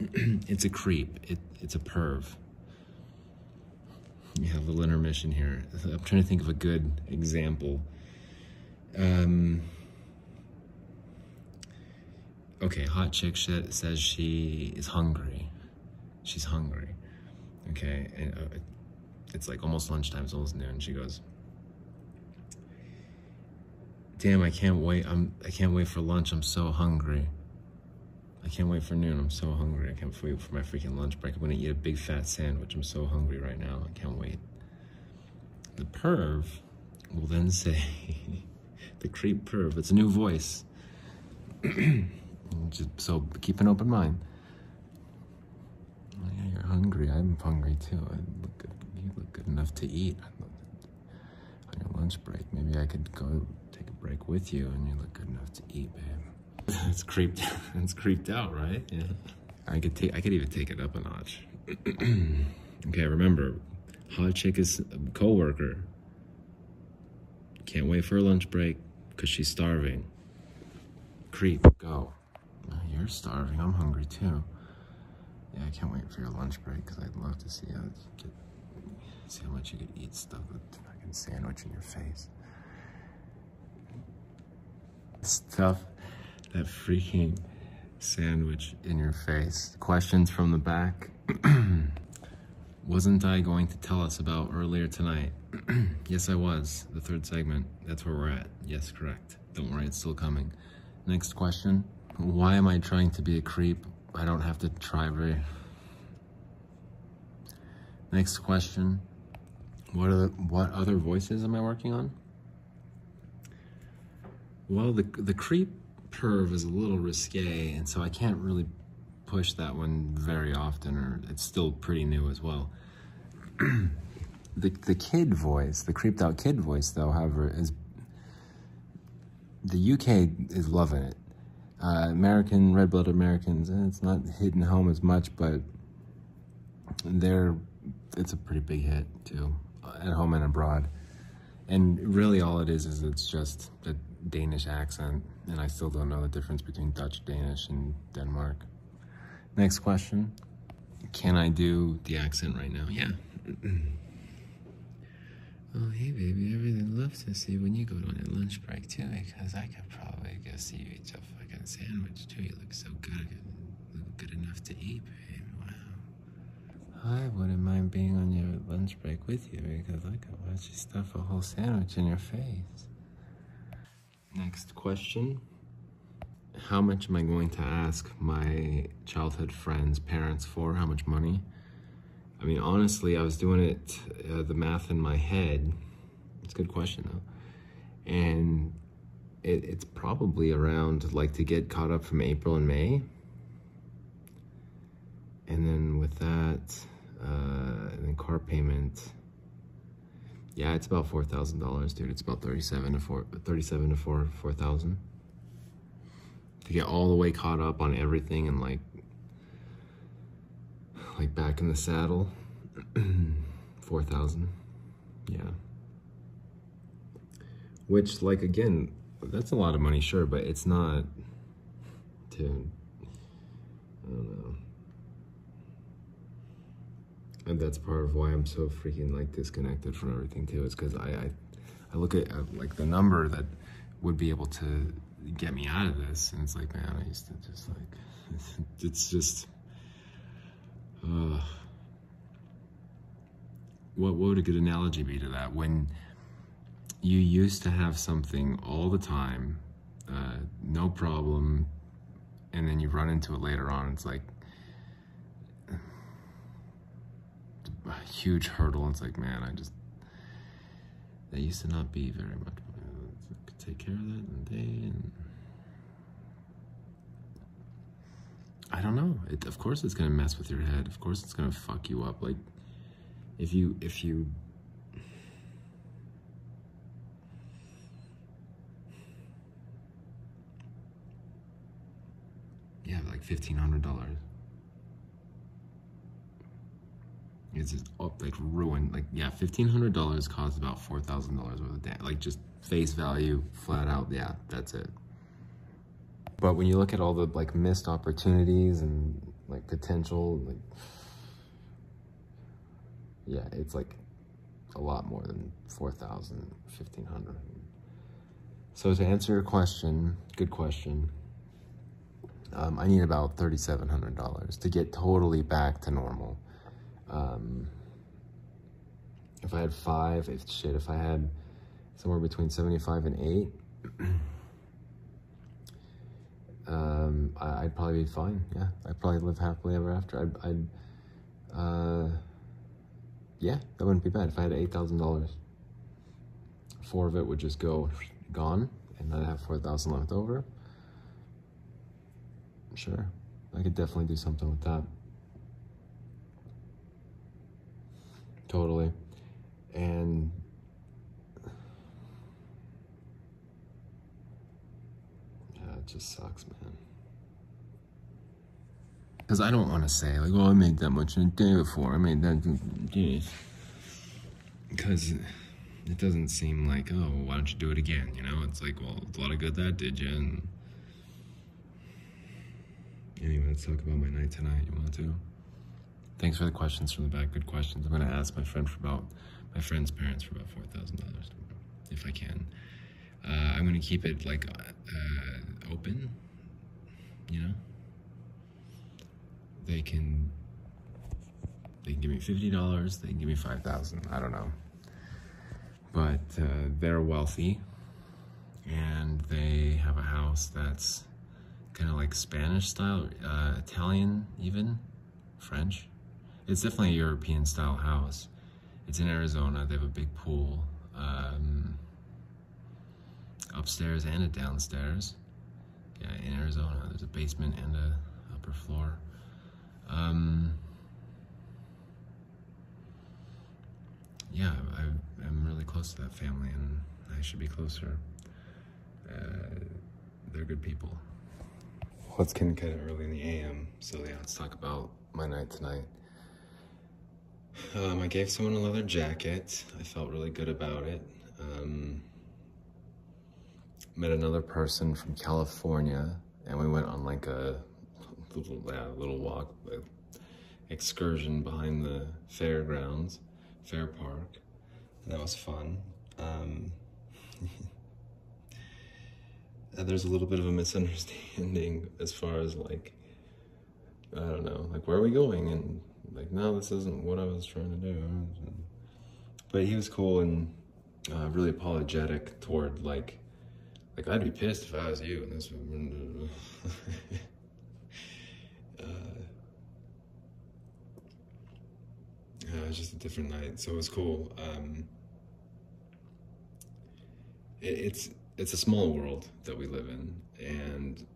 on. it's a creep. It it's a perv. Yeah, a little intermission here. I'm trying to think of a good example. Um. Okay, hot chick says she is hungry she's hungry. Okay, and uh, it's like almost lunchtime, it's almost noon. She goes, "Damn, I can't wait. I'm I can't wait for lunch. I'm so hungry. I can't wait for noon. I'm so hungry. I can't wait for my freaking lunch break. I'm gonna eat a big fat sandwich. I'm so hungry right now. I can't wait." The perv will then say, "The creep perv. It's a new voice." Just, so keep an open mind. Yeah, you're hungry. I'm hungry too. I look good. You look good enough to eat on your lunch break. Maybe I could go take a break with you, and you look good enough to eat, babe. it's creeped. it's creeped out, right? Yeah. I could take. I could even take it up a notch. okay, remember, hot chick is a coworker. Can't wait for her lunch break because she's starving. Creep, go. Oh, You're starving. I'm hungry too. Yeah, I can't wait for your lunch break because I'd love to see how you could, see how much you could eat stuff with fucking sandwich in your face. Stuff that freaking sandwich in your face. Questions from the back. Wasn't I going to tell us about earlier tonight? yes, I was. The third segment. That's where we're at. Yes, correct. Don't worry, it's still coming. Next question. Why am I trying to be a creep? I don't have to try very. Next question. What other what other voices am I working on? Well, the the creep perv is a little risque, and so I can't really push that one very often, or it's still pretty new as well. the the kid voice, the creeped out kid voice, though, however, is the UK is loving it. Uh, American red blooded Americans, and it's not hitting home as much, but they're it's a pretty big hit too, at home and abroad. And really, all it is is it's just a Danish accent, and I still don't know the difference between Dutch, Danish, and Denmark. Next question: Can I do the accent right now? Yeah. Oh, hey, baby, I really love to see when you go on your lunch break, too, because I could probably go see you each a sandwich, too. You look so good. You look good enough to eat, babe. Wow. I wouldn't mind being on your lunch break with you because I could watch you stuff a whole sandwich in your face. Next question. How much am I going to ask my childhood friends' parents for? How much money? I mean, honestly, I was doing it, uh, the math in my head. It's a good question, though. And it, it's probably around, like, to get caught up from April and May. And then with that, uh, and then car payment. Yeah, it's about four thousand dollars, dude. It's about thirty-seven to four, thirty-seven to four, four thousand. To get all the way caught up on everything and like like back in the saddle. 4,000. Yeah. Which, like, again, that's a lot of money, sure, but it's not to, I don't know. And that's part of why I'm so freaking, like, disconnected from everything, too, is because I, I, I look at, uh, like, the number that would be able to get me out of this, and it's like, man, I used to just, like, it's just, uh, what, what would a good analogy be to that? When you used to have something all the time, uh, no problem, and then you run into it later on, it's like a huge hurdle. It's like, man, I just, that used to not be very much. Could take care of that in a day. And I don't know. It, of course, it's gonna mess with your head. Of course, it's gonna fuck you up. Like, if you if you yeah, like fifteen hundred dollars. It's just up, like ruined. Like yeah, fifteen hundred dollars costs about four thousand dollars worth of damage. Like just face value, flat out. Yeah, that's it. But when you look at all the like missed opportunities and like potential, like yeah, it's like a lot more than 4,000, 1,500. So to answer your question, good question. Um, I need about $3,700 to get totally back to normal. Um, if I had five, if shit, if I had somewhere between 75 and eight, um, I, would probably be fine. Yeah, I'd probably live happily ever after. I'd, I'd uh, yeah, that wouldn't be bad if I had $8,000. Four of it would just go gone, and I'd have 4000 left over. Sure, I could definitely do something with that. Totally. And yeah, it just sucks, man. Because I don't want to say, like, oh, I made that much in a day before. I made that. Because it doesn't seem like, oh, why don't you do it again? You know, it's like, well, it's a lot of good that did you. And anyway, let's talk about my night tonight. You want to? Thanks for the questions from the back. Good questions. I'm going to ask my friend for about, my friend's parents for about $4,000 if I can. Uh, I'm going to keep it like uh, open, you know? they can they can give me fifty dollars, they can give me five thousand. I don't know, but uh, they're wealthy, and they have a house that's kind of like Spanish style, uh, Italian even, French. It's definitely a European style house. It's in Arizona. They have a big pool. Um, upstairs and a downstairs. Yeah, in Arizona, there's a basement and a upper floor. Um, yeah, I, I'm really close to that family, and I should be closer. Uh, they're good people. It's getting kind of early in the AM, so yeah, let's talk about my night tonight. Um, I gave someone a leather jacket. I felt really good about it. Um, met another person from California, and we went on like a little, yeah, little walk, uh, excursion behind the fairgrounds, fair park, and that was fun. Um, there's a little bit of a misunderstanding as far as like, I don't know, like where are we going? And like, no, this isn't what I was trying to do. But he was cool and uh, really apologetic toward like, like I'd be pissed if I was you. And this, uh, yeah, it was just a different night, so it was cool. Um, it, it's it's a small world that we live in, and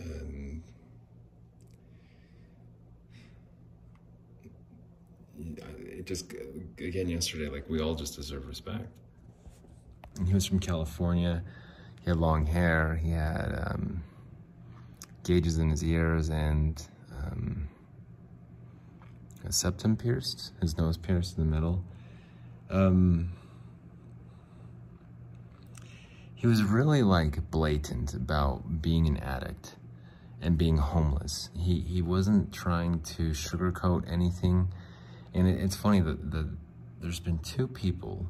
um, it just again yesterday, like we all just deserve respect. And he was from California. He had long hair. He had um, gauges in his ears and um, a septum pierced. His nose pierced in the middle. Um, he was really like blatant about being an addict and being homeless. He he wasn't trying to sugarcoat anything. And it, it's funny that the, there's been two people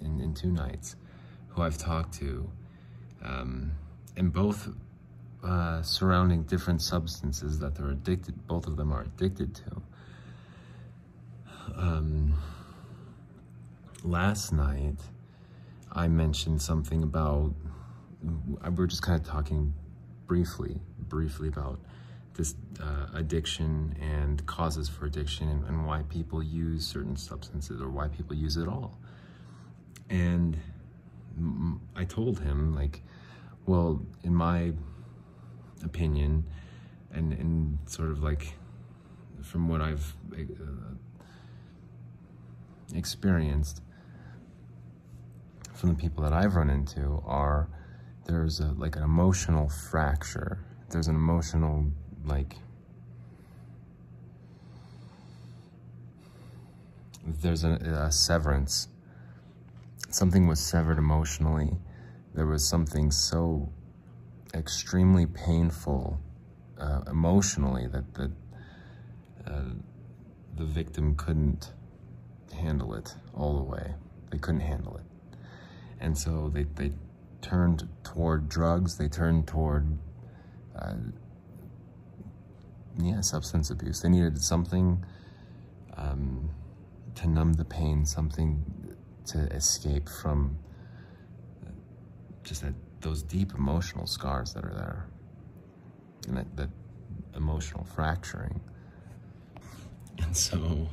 in, in two nights who I've talked to, um, and both uh, surrounding different substances that they're addicted, both of them are addicted to. Um, last night, I mentioned something about, we're just kind of talking briefly, briefly about this uh, addiction and causes for addiction and, and, why people use certain substances or why people use it all. And I told him, like, well, in my opinion, and, and sort of like from what I've uh, experienced, from the people that I've run into are there's a, like an emotional fracture. There's an emotional like there's a, a severance. Something was severed emotionally. There was something so extremely painful uh, emotionally that the uh, the victim couldn't handle it all the way. They couldn't handle it. And so they, they turned toward drugs, they turned toward, uh, yeah, substance abuse. They needed something um, to numb the pain, something to escape from just that, those deep emotional scars that are there and that, that emotional fracturing. And so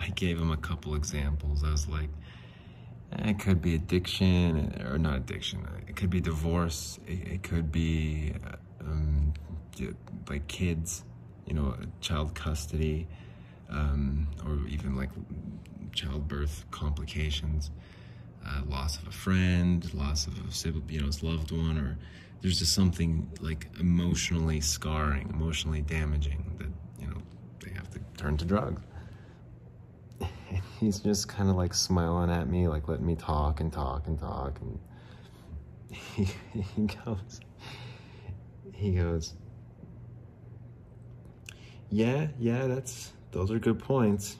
I gave him a couple examples. I was like, it could be addiction, or not addiction. It could be divorce. It, it could be um, like kids, you know, child custody, um, or even like childbirth complications, uh, loss of a friend, loss of a you know, loved one, or there's just something like emotionally scarring, emotionally damaging that you know they have to turn to drugs he's just kind of like smiling at me, like letting me talk and talk and talk. And he, he goes, he goes, yeah, yeah, that's, those are good points.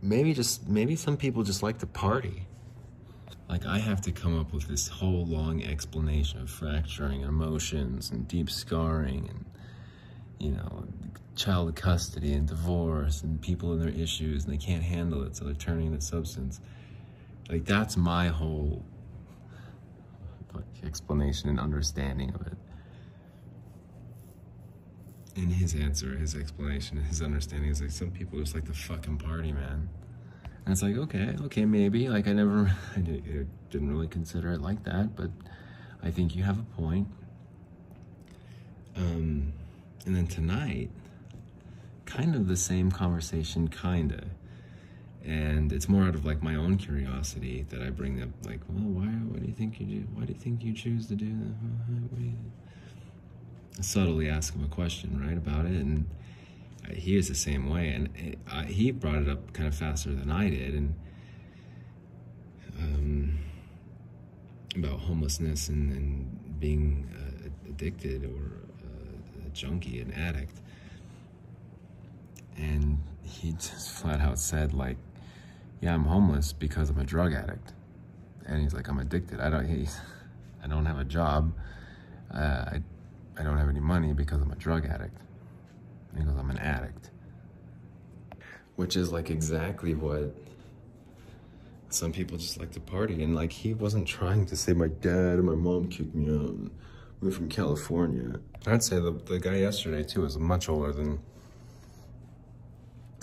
Maybe just, maybe some people just like to party. Like I have to come up with this whole long explanation of fracturing emotions and deep scarring and, you know, child custody and divorce and people and their issues and they can't handle it, so they're turning to substance. Like that's my whole explanation and understanding of it. And his answer, his explanation, his understanding is like some people just like the fucking party, man. And it's like, okay, okay, maybe. Like I never, I didn't really consider it like that, but I think you have a point. Um, and then tonight, kind of the same conversation, kinda. And it's more out of like my own curiosity that I bring up, like, well, why? What do you think you do? Why do you think you choose to do that? Do subtly ask him a question, right, about it, and he is the same way. And it, I, he brought it up kind of faster than I did, and um, about homelessness and, and being uh, addicted or uh, a junkie, an addict. And he just flat out said, like, yeah, I'm homeless because I'm a drug addict. And he's like, I'm addicted. I don't, he, I don't have a job. Uh, I I don't have any money because I'm a drug addict. And he goes, I'm an addict. Which is like exactly what some people just like to party. And like he wasn't trying to say my dad and my mom kicked me out. We're from California. I'd say the, the guy yesterday too is much older than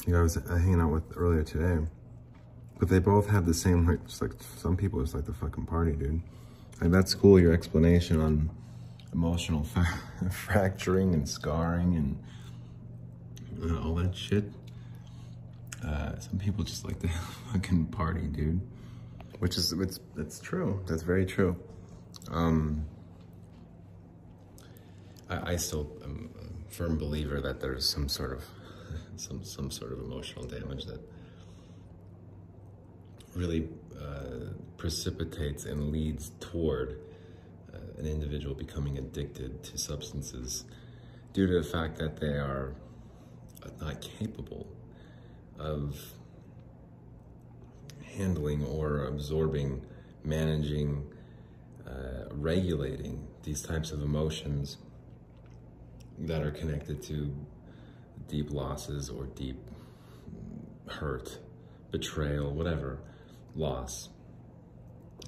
you I was hanging out with earlier today. But they both have the same, like, just like some people just like the fucking party, dude. Like that's cool, your explanation on emotional fracturing and scarring and all that shit. Uh, some people just like to fucking party, dude. Which is, it's, it's true. That's very true. Um, I, I still am a firm believer that there's some sort of, some, some sort of emotional damage that really uh, precipitates and leads toward an individual becoming addicted to substances due to the fact that they are not capable of handling or absorbing, managing, uh, regulating these types of emotions that are connected to deep losses or deep hurt, betrayal, whatever, loss,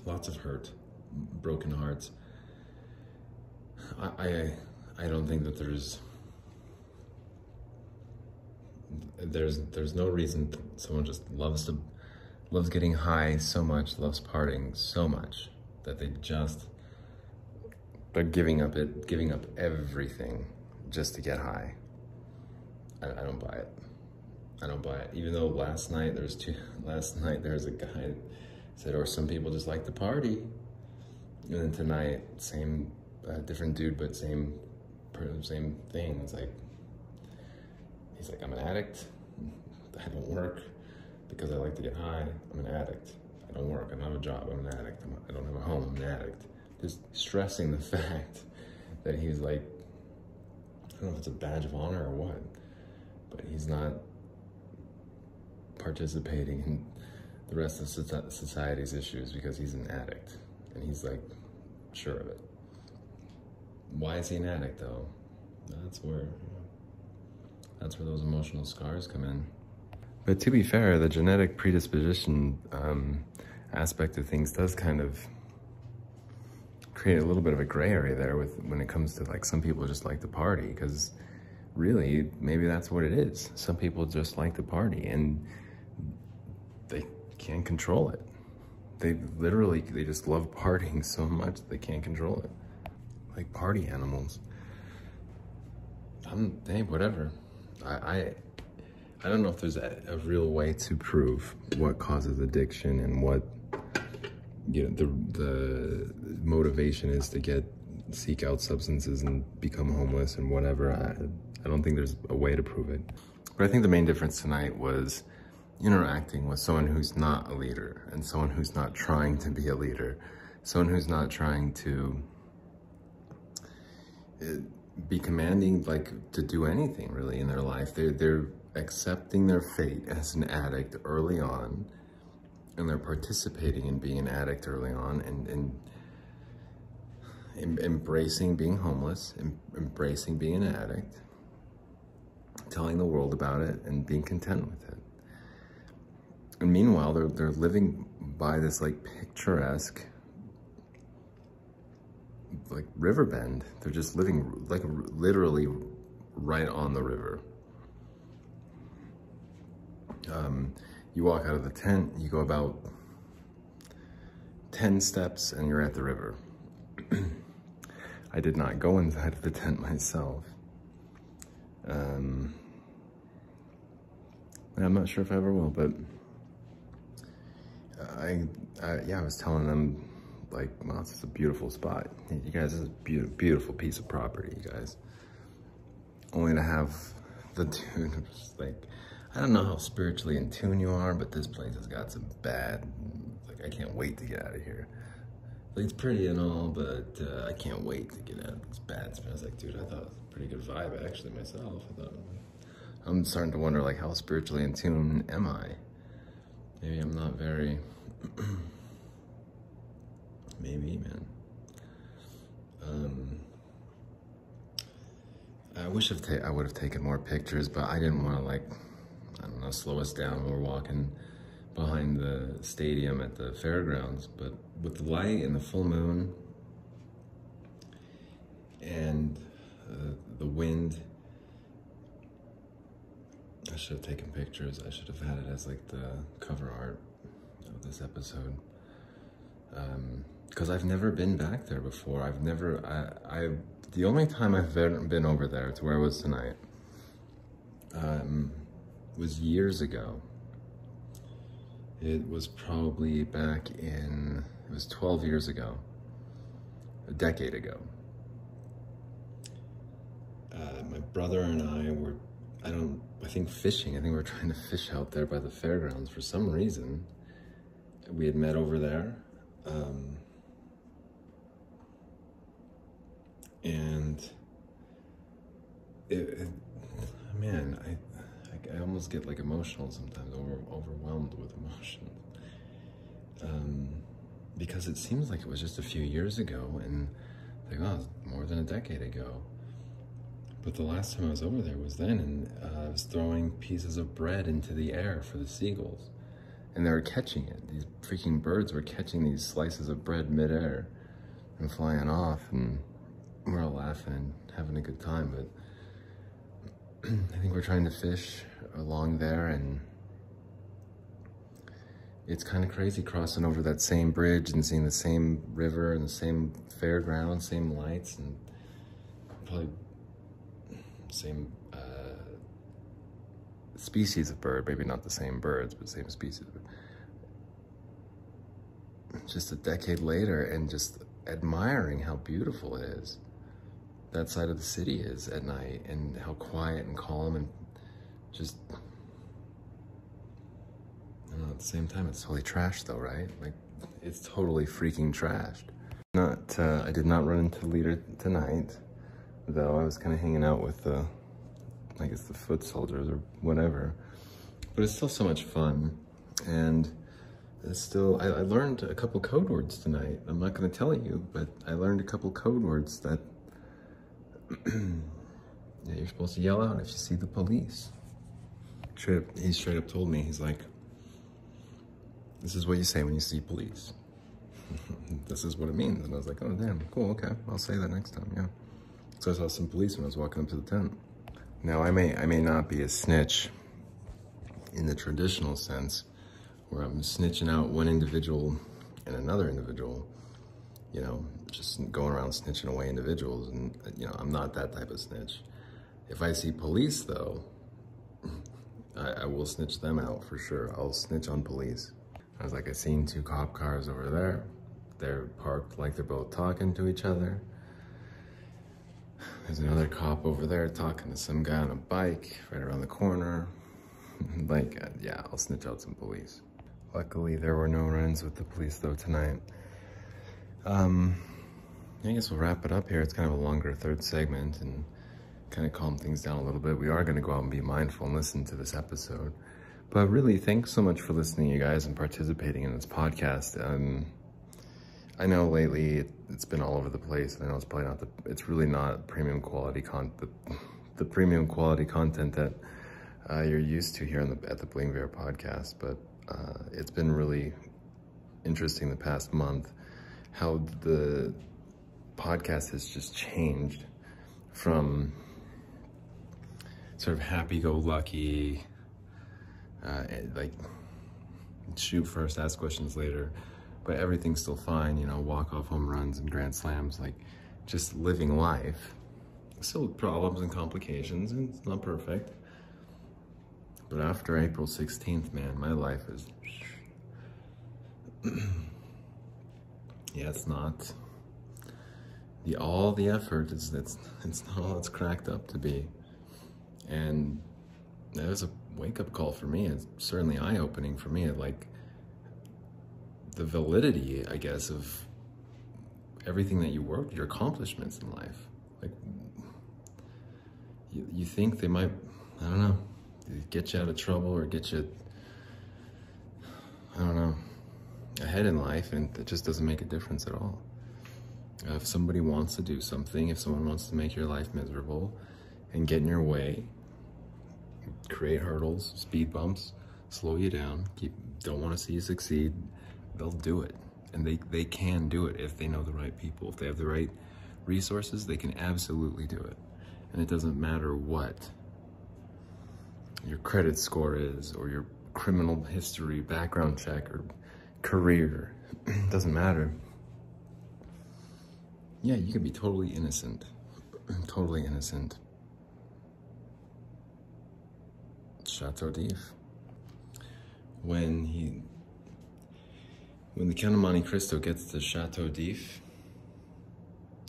lots of hurt, broken hearts. I, I, don't think that there's there's there's no reason someone just loves to loves getting high so much, loves partying so much that they just they're giving up it, giving up everything just to get high. I, I don't buy it. I don't buy it. Even though last night there's two. Last night there was a guy said, or some people just like to party, and then tonight same a different dude, but same, same thing. It's like, he's like, I'm an addict. I don't work because I like to get high. I'm an addict. I don't work. I don't have a job. I'm an addict. I'm, I do not have a home. I'm an addict. Just stressing the fact that he's like, I don't know if it's a badge of honor or what, but he's not participating in the rest of society's issues because he's an addict. And he's like, sure of it. Why is he an addict though? That's where that's where those emotional scars come in. But to be fair, the genetic predisposition um, aspect of things does kind of create a little bit of a gray area there with when it comes to like some people just like to party because really maybe that's what it is. Some people just like to party and they can't control it. They literally they just love partying so much they can't control it like party animals. I'm, hey, whatever. I, I, I don't know if there's a, a, real way to prove what causes addiction and what, you know, the, the motivation is to get, seek out substances and become homeless and whatever. I, I don't think there's a way to prove it. But I think the main difference tonight was interacting with someone who's not a leader and someone who's not trying to be a leader, someone who's not trying to uh, be commanding like to do anything really in their life. They're, they're accepting their fate as an addict early on and they're participating in being an addict early on and, and em embracing being homeless, em embracing being an addict, telling the world about it and being content with it. And meanwhile, they're, they're living by this like picturesque like river bend. They're just living like literally right on the river. Um, You walk out of the tent, you go about 10 steps, and you're at the river. I did not go inside of the tent myself. Um, I'm not sure if I ever will, but I, I yeah, I was telling them like, wow, this is a beautiful spot. You guys, this is a beautiful, beautiful piece of property, you guys. Only to have the dude, like, I don't know how spiritually in tune you are, but this place has got some bad, like, I can't wait to get out of here. Like, it's pretty and all, but uh, I can't wait to get out of this bad spot. I was like, dude, I thought pretty good vibe, actually, myself. I thought, I'm starting to wonder, like, how spiritually in tune am I? Maybe I'm not very, maybe, man. Um, I wish I would have taken more pictures, but I didn't want to like, I don't know, slow us down. when We're walking behind the stadium at the fairgrounds, but with the light and the full moon and the wind, I should have taken pictures. I should have had it as like the cover art of this episode. Because I've never been back there before. I've never, I, I, the only time I've been, been over there to where I was tonight um, was years ago. It was probably back in, it was 12 years ago, a decade ago. Uh, my brother and I were, I don't, I think fishing. I think we were trying to fish out there by the fairgrounds for some reason. We had met over there. Um, and it, it, man, I, I, I almost get like emotional sometimes, over, overwhelmed with emotion. Um, because it seems like it was just a few years ago and like, oh, more than a decade ago. But the last time I was over there was then, and uh, I was throwing pieces of bread into the air for the seagulls. And they were catching it. These freaking birds were catching these slices of bread midair and flying off. And we're all laughing and having a good time. But I think we're trying to fish along there, and it's kind of crazy crossing over that same bridge and seeing the same river and the same fairground, same lights, and probably same uh, species of bird, maybe not the same birds, but same species. Just a decade later and just admiring how beautiful it is. That side of the city is at night and how quiet and calm and just, know, at the same time, it's totally trashed though, right? Like, it's totally freaking trashed. Not, uh, I did not run into leader tonight though. I was kind of hanging out with the, I guess the foot soldiers or whatever. But it's still so much fun. And it's still, I, I learned a couple code words tonight. I'm not going to tell you, but I learned a couple code words that yeah, you're supposed to yell out if you see the police. Straight up, he straight up told me, he's like, this is what you say when you see police. this is what it means. And I was like, oh, damn, cool, okay. I'll say that next time, yeah. So I saw some police when I was walking up to the tent. Now, I may, I may not be a snitch in the traditional sense, where I'm snitching out one individual and another individual, you know, just going around snitching away individuals. And, you know, I'm not that type of snitch. If I see police, though, I, I will snitch them out for sure. I'll snitch on police. I was like, I seen two cop cars over there. They're parked like they're both talking to each other. There's another cop over there talking to some guy on a bike right around the corner. like, uh, yeah, I'll snitch out some police. Luckily, there were no runs with the police though tonight. Um, I guess we'll wrap it up here. It's kind of a longer third segment and kind of calm things down a little bit. We are going to go out and be mindful and listen to this episode. But really, thanks so much for listening, you guys, and participating in this podcast. Um, I know lately it, has been all over the place. I know it's probably not the, it's really not premium quality con, the, the premium quality content that uh, you're used to here the, at the Bling Viera podcast, but uh, it's been really interesting the past month how the podcast has just changed from sort of happy-go-lucky, uh, like shoot first, ask questions later, but everything's still fine, you know, walk off home runs and grand slams, like just living life. Still problems and complications, and it's not perfect. But after April 16th, man, my life is. yeah, it's not. The, all the effort is it's it's not all it's cracked up to be, and that was a wake up call for me. It's certainly eye opening for me. Like the validity, I guess, of everything that you worked, your accomplishments in life. Like you, you think they might, I don't know, get you out of trouble or get you, I don't know, ahead in life, and it just doesn't make a difference at all. Uh, if somebody wants to do something, if someone wants to make your life miserable and get in your way, create hurdles, speed bumps, slow you down, keep don't want to see you succeed, they'll do it. And they, they can do it if they know the right people. If they have the right resources, they can absolutely do it. And it doesn't matter what your credit score is or your criminal history, background check, or career. it doesn't matter. Yeah, you can be totally innocent. totally innocent. Chateau d'If. When he, when the Count of Monte Cristo gets to Chateau d'If,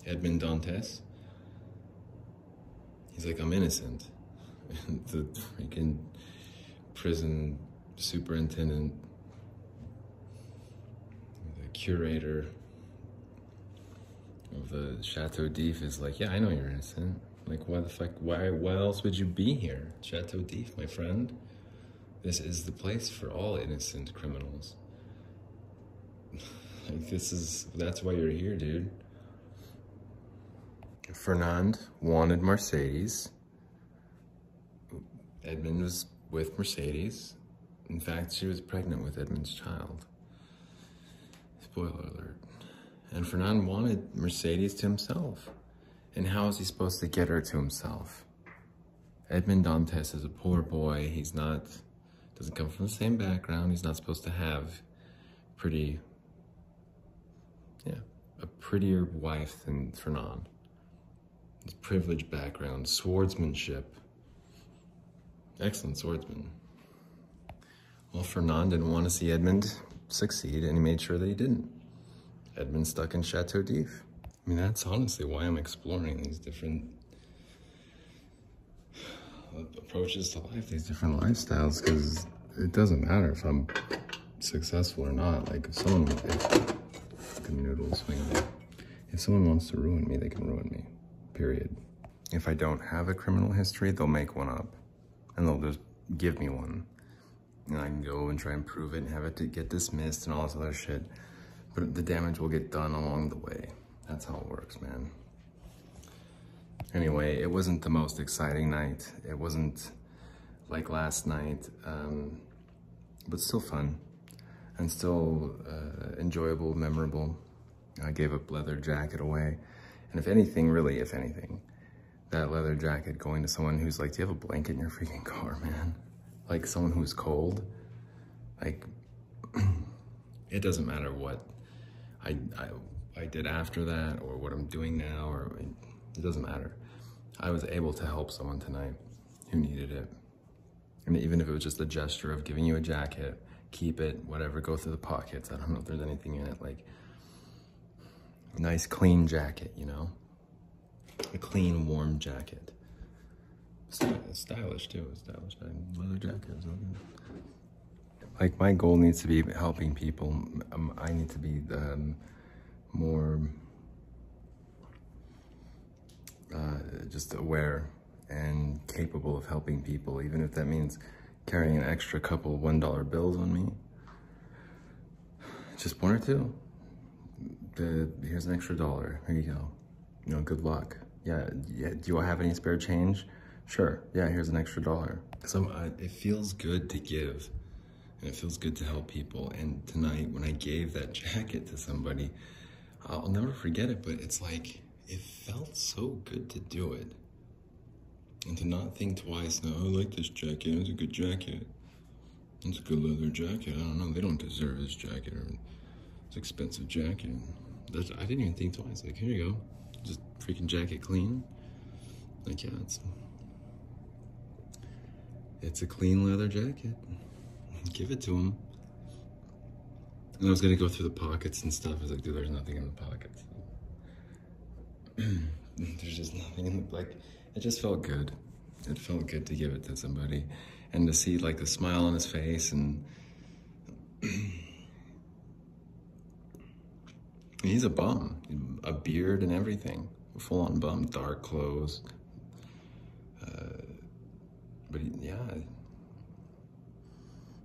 Edmond Dantes, he's like, I'm innocent. And the freaking prison superintendent, the curator of the Chateau d'If is like, yeah, I know you're innocent. Like, why the fuck, why, why else would you be here? Chateau d'If, my friend. This is the place for all innocent criminals. Like, this is, that's why you're here, dude. Fernand wanted Mercedes. Edmond was with Mercedes. In fact, she was pregnant with Edmond's child. Spoiler alert. And Fernand wanted Mercedes to himself. And how is he supposed to get her to himself? Edmond Dantes is a poor boy. He's not, doesn't come from the same background. He's not supposed to have pretty, a prettier wife than Fernand. His privileged background, swordsmanship, excellent swordsman. Well, Fernand didn't want to see Edmond succeed, and he made sure that he didn't. Edmond stuck in Chateau d'If. I mean, that's honestly why I'm exploring these different approaches to life, these different lifestyles, because it doesn't matter if I'm successful or not. Like, if someone, if, noodle swing, if someone wants to ruin me, they can ruin me, period. If I don't have a criminal history, they'll make one up, and they'll just give me one. And I can go and try and prove it and have it to get dismissed and all this other shit. But the damage will get done along the way. That's how it works, man. Anyway, it wasn't the most exciting night. It wasn't like last night, um, but still fun and still uh, enjoyable, memorable. I gave a leather jacket away. And if anything, really, if anything, that leather jacket going to someone who's like, do you have a blanket in your freaking car, man? Like someone who's cold, like, it doesn't matter what I, I I did after that or what I'm doing now, or it doesn't matter. I was able to help someone tonight who needed it. And even if it was just a gesture of giving you a jacket, keep it, whatever, go through the pockets. I don't know if there's anything in it, like nice clean jacket, you know? A clean, warm jacket. stylish too, stylish leather jacket. Like my goal needs to be helping people. Um, I need to be um, more uh, just aware and capable of helping people, even if that means carrying an extra couple one dollar bills on me. Just one or two. The, here's an extra dollar. Here you go. You know, good luck. Yeah, yeah. Do I have any spare change? Sure. Yeah, here's an extra dollar. So uh, it feels good to give, and it feels good to help people. And tonight, when I gave that jacket to somebody, I'll never forget it, but it's like, it felt so good to do it. And to not think twice, no, oh, I like this jacket, it's a good jacket. It's a good leather jacket. I don't know. They don't deserve this jacket. Or it's expensive jacket. That's, I didn't even think twice. Like, here you go. Just freaking jacket clean. Like, yeah, it's it's a clean leather jacket. Give it to him. And I was gonna go through the pockets and stuff. I was like, dude, there's nothing in the pockets. there's just nothing in the like. It just felt good. It felt good to give it to somebody, and to see like the smile on his face and. He's a bum, a beard and everything, full on bum, dark clothes. Uh, but he, yeah,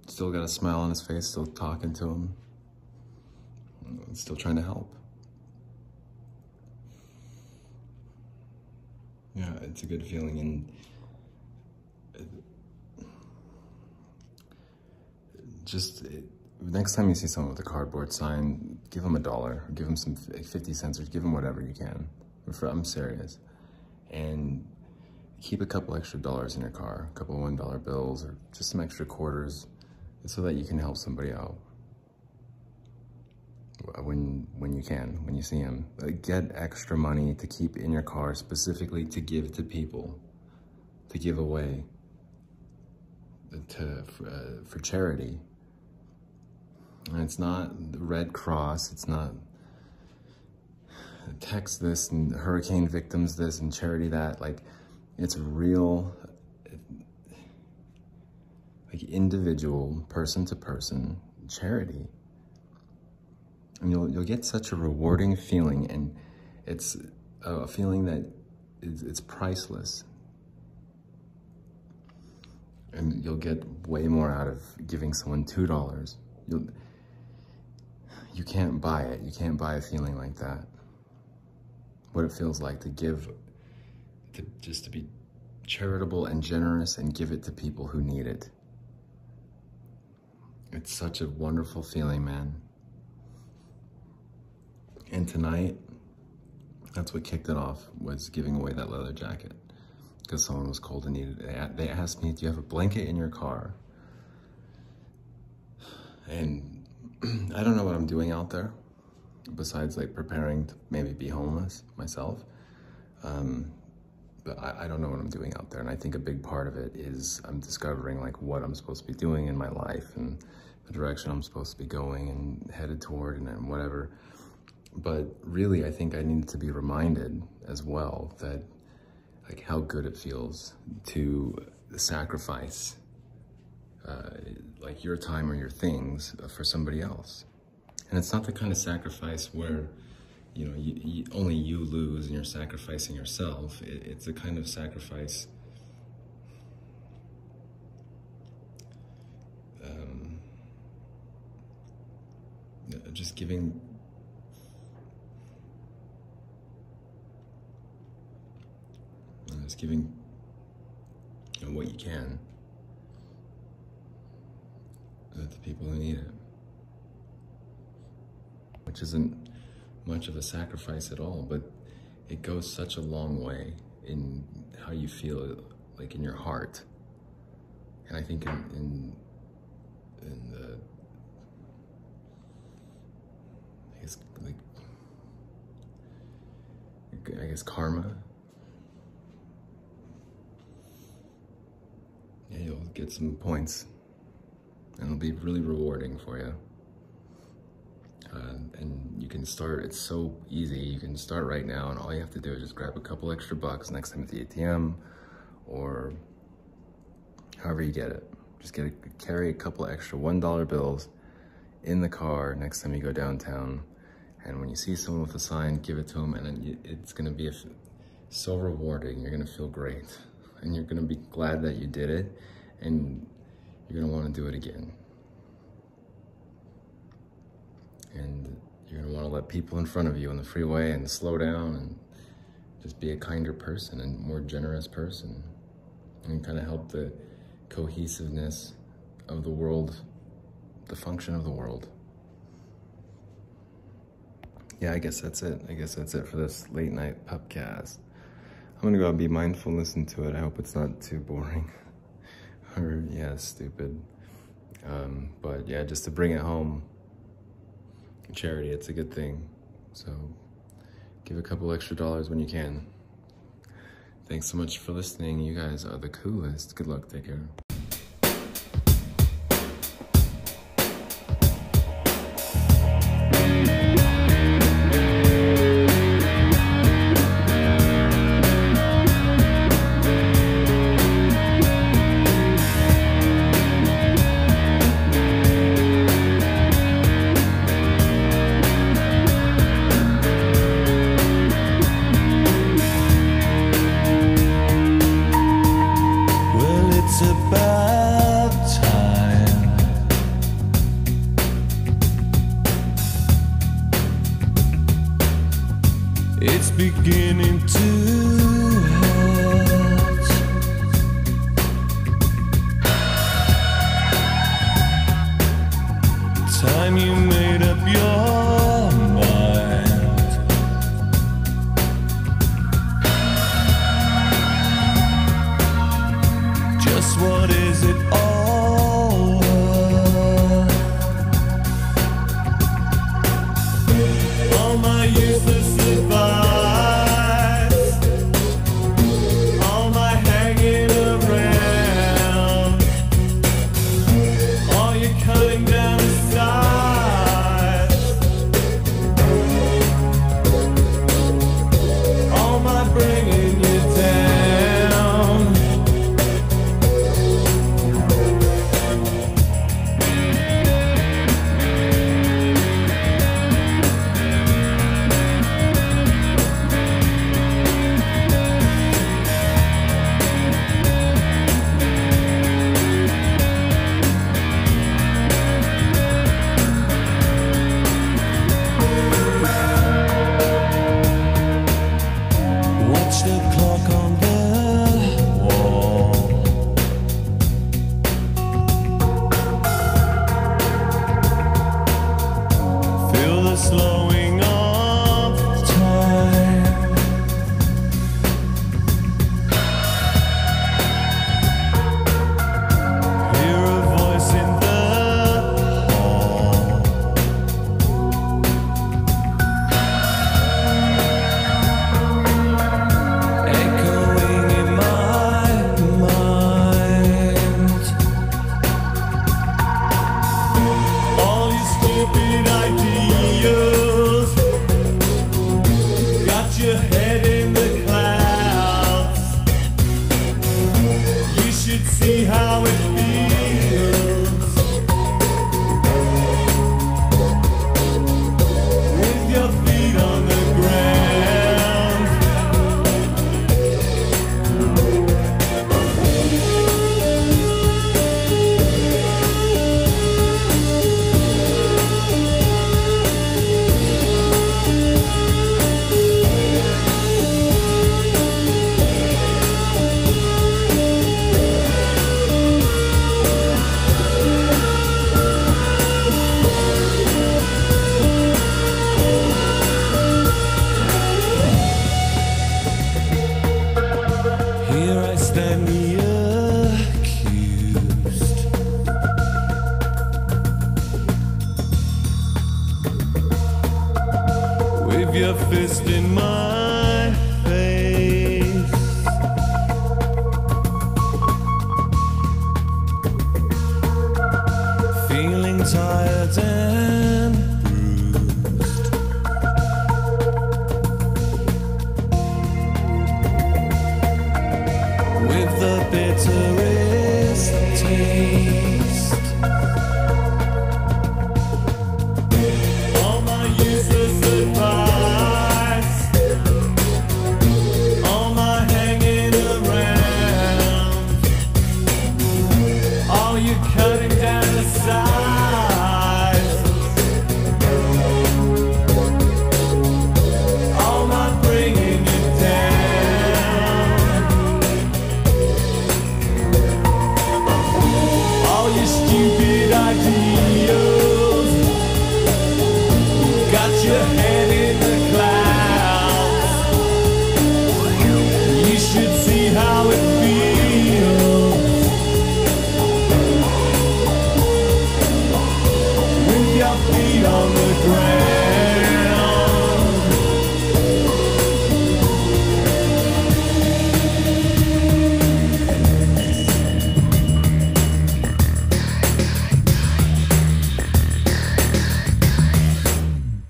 still got a smile on his face, still talking to him, still trying to help. Yeah, it's a good feeling, and just it, next time you see someone with a cardboard sign, give them a dollar, give them some 50 cents, or give them whatever you can. I'm serious. And keep a couple extra dollars in your car, a couple one dollar bills, or just some extra quarters, so that you can help somebody out when when you can, when you see them. Get extra money to keep in your car specifically to give to people, to give away, to for, uh, for charity. And it's not the Red Cross. It's not text this and hurricane victims this and charity that. Like, it's real, like individual, person to person charity. And you'll, you'll get such a rewarding feeling and it's a feeling that it's priceless. And you'll get way more out of giving someone $2. You'll, you can't buy it. You can't buy a feeling like that. What it feels like to give, to just to be charitable and generous and give it to people who need it. It's such a wonderful feeling, man. And tonight, that's what kicked it off, was giving away that leather jacket. Because someone was cold and needed it. They asked me, do you have a blanket in your car? And I don't know what I'm doing out there, besides like preparing to maybe be homeless myself. Um, but I, I, don't know what I'm doing out there. And I think a big part of it is I'm discovering like what I'm supposed to be doing in my life and the direction I'm supposed to be going and headed toward and, and whatever. But really, I think I needed to be reminded as well that like how good it feels to sacrifice uh, like your time or your things for somebody else. And it's not the kind of sacrifice where you know, you, you, only you lose and you're sacrificing yourself. It, it's a kind of sacrifice um, just giving giving what you can to the people who need it which isn't much of a sacrifice at all, but it goes such a long way in how you feel, like in your heart. And I think in, in, in the, I guess, like, I guess karma. Yeah, you'll get some points and it'll be really rewarding for you. Uh, and you can start, it's so easy. You can start right now and all you have to do is just grab a couple extra bucks next time at the ATM or however you get it. Just get a, carry a couple extra $1 bills in the car next time you go downtown. And when you see someone with a sign, give it to them and it's gonna be so rewarding. You're gonna feel great and you're gonna be glad that you did it and you're gonna wanna do it again. and you're gonna wanna let people in front of you on the freeway and slow down and just be a kinder person and more generous person and kind of help the cohesiveness of the world, the function of the world. Yeah, I guess that's it. I guess that's it for this late night pupcast. I'm gonna go and be mindful and listen to it. I hope it's not too boring or, yeah, stupid. Um, but yeah, just to bring it home, charity, it's a good thing. So give a couple extra dollars when you can. Thanks so much for listening. You guys are the coolest. Good luck. Take care. Should see how it feels